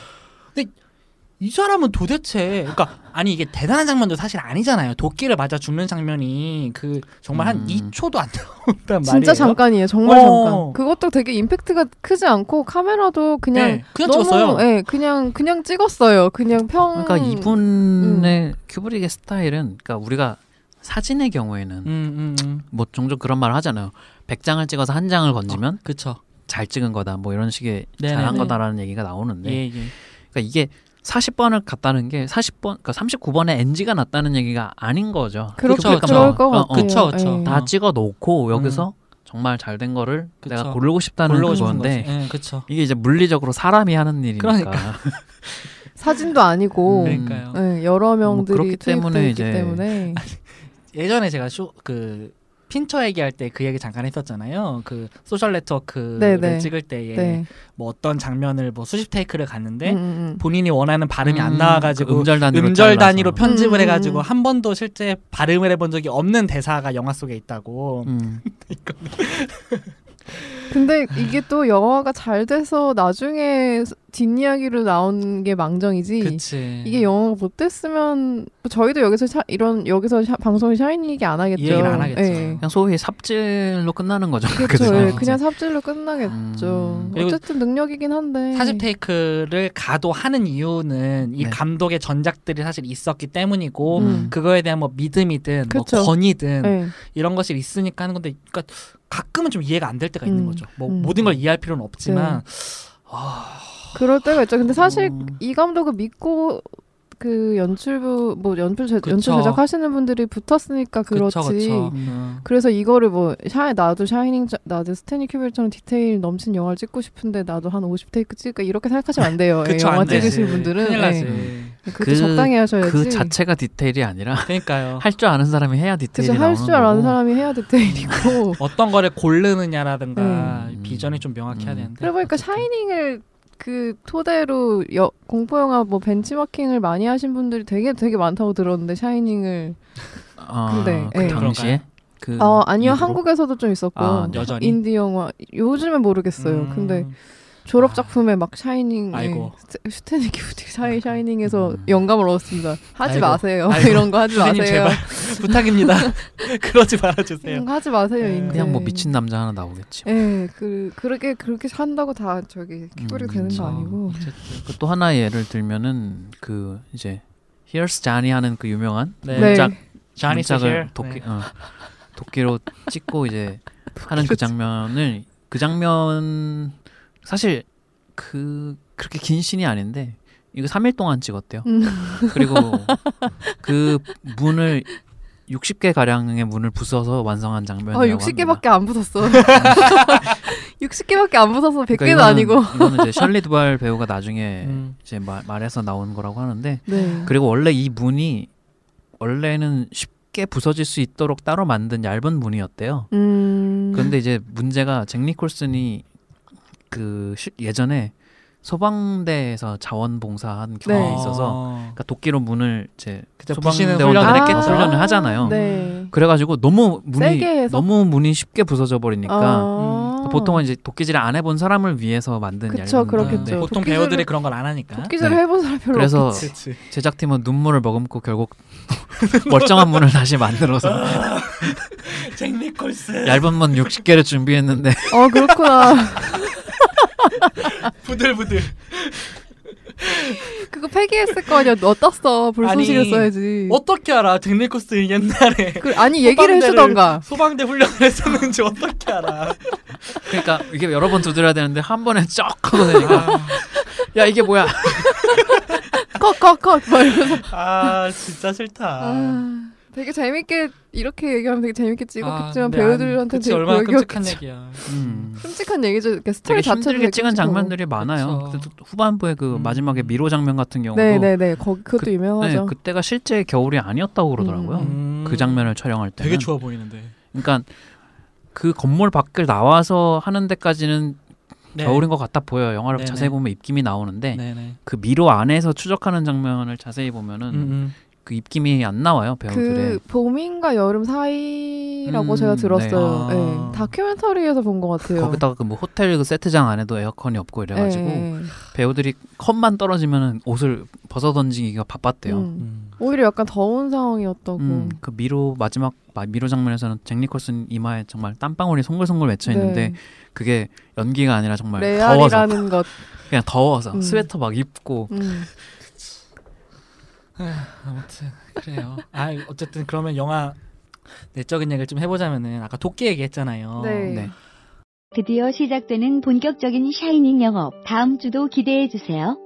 이 사람은 도대체 그러니까 아니 이게 대단한 장면도 사실 아니잖아요. 도끼를 맞아 죽는 장면이 그 정말 한 음. 2초도 안 나온단 말이에요. 진짜 잠깐이에요. 정말 어. 잠깐. 그것도 되게 임팩트가 크지 않고 카메라도 그냥 네, 그냥 너무 찍었어요. 예, 그냥 그냥 찍었어요. 그냥 평 그러니까 음. 이분의 큐브릭의 스타일은 그러니까 우리가 사진의 경우에는 음, 음, 음. 뭐 종종 그런 말을 하잖아요. 100장을 찍어서 한 장을 건지면 그쵸. 잘 찍은 거다. 뭐 이런 식의 네네네. 잘한 거다라는 얘기가 나오는데 예, 예. 그러니까 이게 40번을 갔다는 게 40번 그러니까 39번에 NG가 났다는 얘기가 아닌 거죠. 그렇죠. 그럴 뭐, 것 어, 같아요. 그쵸, 그쵸. 예. 다 찍어 놓고 여기서 정말 잘 된 거를 그쵸. 내가 고르고 싶다는 그건데 거지. 예, 그쵸. 이게 이제 물리적으로 사람이 하는 일이니까 그러니까. [laughs] 사진도 아니고 음. 그러니까요. 예, 여러 명들이 그렇기 투입돼 때문에 있기 이제- 때문에 예전에 제가 쇼 그 핀처 얘기할 때 그 얘기 잠깐 했었잖아요. 그 소셜 네트워크를 네네. 찍을 때에 네. 뭐 어떤 장면을 뭐 수십 take를 갔는데 음, 음, 본인이 원하는 발음이 안 음, 나와가지고 그 음절 단위로 음절. 단위로 편집을 음, 해가지고 음. 한 번도 실제 발음을 해본 적이 없는 대사가 영화 속에 있다고. 음. [laughs] 근데 이게 또 영화가 잘 돼서 나중에 뒷이야기로 나온 게 망정이지. 그치. 이게 영화가 못 됐으면 뭐 저희도 여기서 샤, 이런 여기서 샤, 방송에 샤이닝 얘기 안 하겠죠. 이 얘기를 안 하겠죠. 예. 그냥 소위 삽질로 끝나는 거죠. 그렇죠. 예, 그냥 삽질로 끝나겠죠. 음. 어쨌든 능력이긴 한데. 40 take를 가도 하는 이유는 이 네. 감독의 전작들이 사실 있었기 때문이고 음. 그거에 대한 뭐 믿음이든 그쵸. 뭐 권위든 예. 이런 것이 있으니까 하는 건데 그러니까 가끔은 좀 이해가 안 될 때가 있는 음. 거죠. 뭐 음. 모든 걸 이해할 필요는 없지만 그럴 때가 있죠. 근데 사실 음. 이 감독을 믿고 그 연출부 뭐 연출 제, 그쵸. 연출 제작하시는 분들이 붙었으니까 그렇지. 그쵸 그쵸. 음. 그래서 이거를 뭐 샤이 나도 샤이닝 자- 나도 스탠리 큐브릭처럼 디테일 넘친 영화를 찍고 싶은데 나도 한 50 take 찍을까 이렇게 생각하시면 안 돼요. [laughs] 예, 그쵸, 영화 안 되지. 찍으실 분들은 큰일 나지. 예. 그것도 그- 적당히 하셔야지. 그 자체가 디테일이 아니라 [laughs] 그러니까요. 할 줄 아는 사람이 해야 디테일이 나오는 할 줄 아는 거고. 사람이 해야 디테일이고. [laughs] 어떤 거를 고르느냐라든가 음. 비전이 좀 명확해야 음. 되는데. 그래 보니까 샤이닝을 그 토대로 여, 공포 영화 뭐 벤치마킹을 많이 하신 분들이 되게 되게 많다고 들었는데 샤이닝을 아, 근데, 그 예. 당시에 그어 아니요 이후로? 한국에서도 좀 있었고 아, 네. 여전히? 인디 영화 요즘엔 모르겠어요. 음. 근데 졸업 작품에 막 샤이닝 아이고. 예, 스탠리 큐브릭 샤이 샤이닝에서 음. 영감을 얻었습니다. 하지 아이고. 마세요. 아이고. [laughs] 이런 거 하지 마세요. 제발 부탁입니다. [laughs] 그러지 말아주세요. 거 하지 마세요. 네. 그냥 뭐 미친 남자 하나 나오겠지. 예, 그 그렇게 그렇게 산다고 다 저기 큐브릭 음, 되는 그쵸. 거 아니고. 그 또 하나 예를 들면은 그 이제 Here's Johnny 하는 그 유명한 네. 네. 문짝 Johnny 문짝을 Here. 도끼 네. 어, 도끼로 찍고 이제 [laughs] 하는 그 장면을 그 장면 사실 그 그렇게 긴 씬이 아닌데 이거 3일 동안 찍었대요. 음. 그리고 그 문을 60개 가량의 문을 부숴서 완성한 아, 장면이라고 60개밖에 안 부쉈어. [laughs] 60개밖에 안 부숴서 100개도 그러니까 아니고. 이거는 이제 셜리 두발 [laughs] 배우가 나중에 음. 이제 말, 말해서 나온 거라고 하는데 네. 그리고 원래 이 문이 원래는 쉽게 부서질 수 있도록 따로 만든 얇은 문이었대요. 음. 그런데 이제 문제가 잭 니콜슨이 그 시- 예전에 소방대에서 자원봉사한 경험이 네. 있어서 어. 그러니까 도끼로 문을 이제 부시는 소방대원들이 훈련을 아~ 훈련을 하잖아요. 네. 그래가지고 너무 문이? 너무 문이 쉽게 부서져 버리니까 아. 보통은 이제 도끼질 안 해본 사람을 위해서 만든 그쵸, 얇은 그렇겠죠. 보통 도끼질을- 배우들이 그런 걸 안 하니까. 도끼질을 네. 해본 사람 별로 그래서 없겠지. 제작팀은 눈물을 머금고 결국 [laughs] 멀쩡한 문을 다시 만들어서 [laughs] 잭 니콜슨 얇은 문 60개를 준비했는데 어 그렇구나. [laughs] [laughs] 부들부들. 그거 폐기했을 거 아니야. 어떻어? 아니, 써야지. 어떻게 알아? 잭 니콜슨 옛날에 그, 아니 얘기를 해주던가. 소방대 훈련을 했었는지 어떻게 알아? 그러니까 이게 여러 번 두드려야 되는데 한 번에 쩍 하고 되니까 야 이게 뭐야 [laughs] 컷컷컷 막 이러면서. 아 진짜 싫다. 아, 되게 재밌게 이렇게 얘기하면 되게 재밌게 찍었겠지만 근데 배우들한테 되게 얼마나 끔찍한. 얘기야. 음. 끔찍한 얘기죠. 그러니까 스토리 되게 자체도 힘들게 되게 찍은. 장면들이 많아요. 후반부에 그 음. 마지막에 미로 장면 같은 경우도 네네네. 거 그것도 그- 유명하죠. 네, 그때가 실제 겨울이 아니었다고 그러더라고요. 음. 그 장면을 촬영할 때는. 되게 좋아 보이는데. 그러니까 그 건물 밖을 나와서 하는 데까지는 네. 겨울인 것 같아 보여요. 영화를 네네. 자세히 보면 입김이 나오는데 네네. 그 미로 안에서 추적하는 장면을 자세히 보면은 음, 음. 그 입김이 안 나와요 배우들의. 그 봄인가 여름 사이라고 음, 제가 들었어요. 네. 네. 아. 다큐멘터리에서 본 것 같아요. 거기다가 그 뭐 호텔 그 세트장 안에도 에어컨이 없고 이래가지고 네. 배우들이 컷만 떨어지면은 옷을 벗어 던지기가 바빴대요. 음. 음. 오히려 약간 더운 상황이었다고. 음, 그 미로 마지막 마- 미로 장면에서는 잭 니콜슨 이마에 정말 땀방울이 송글송글 맺혀 있는데 네. 그게 연기가 아니라 정말 더워서 레알이라는 것. 그냥 더워서 음. 스웨터 막 입고 음. 아무튼 그래요. 아 어쨌든 그러면 영화 내적인 얘기를 좀 해보자면은 아까 도끼 얘기했잖아요. 네. 네. 드디어 시작되는 본격적인 샤이닝 영업. 다음 주도 기대해 주세요.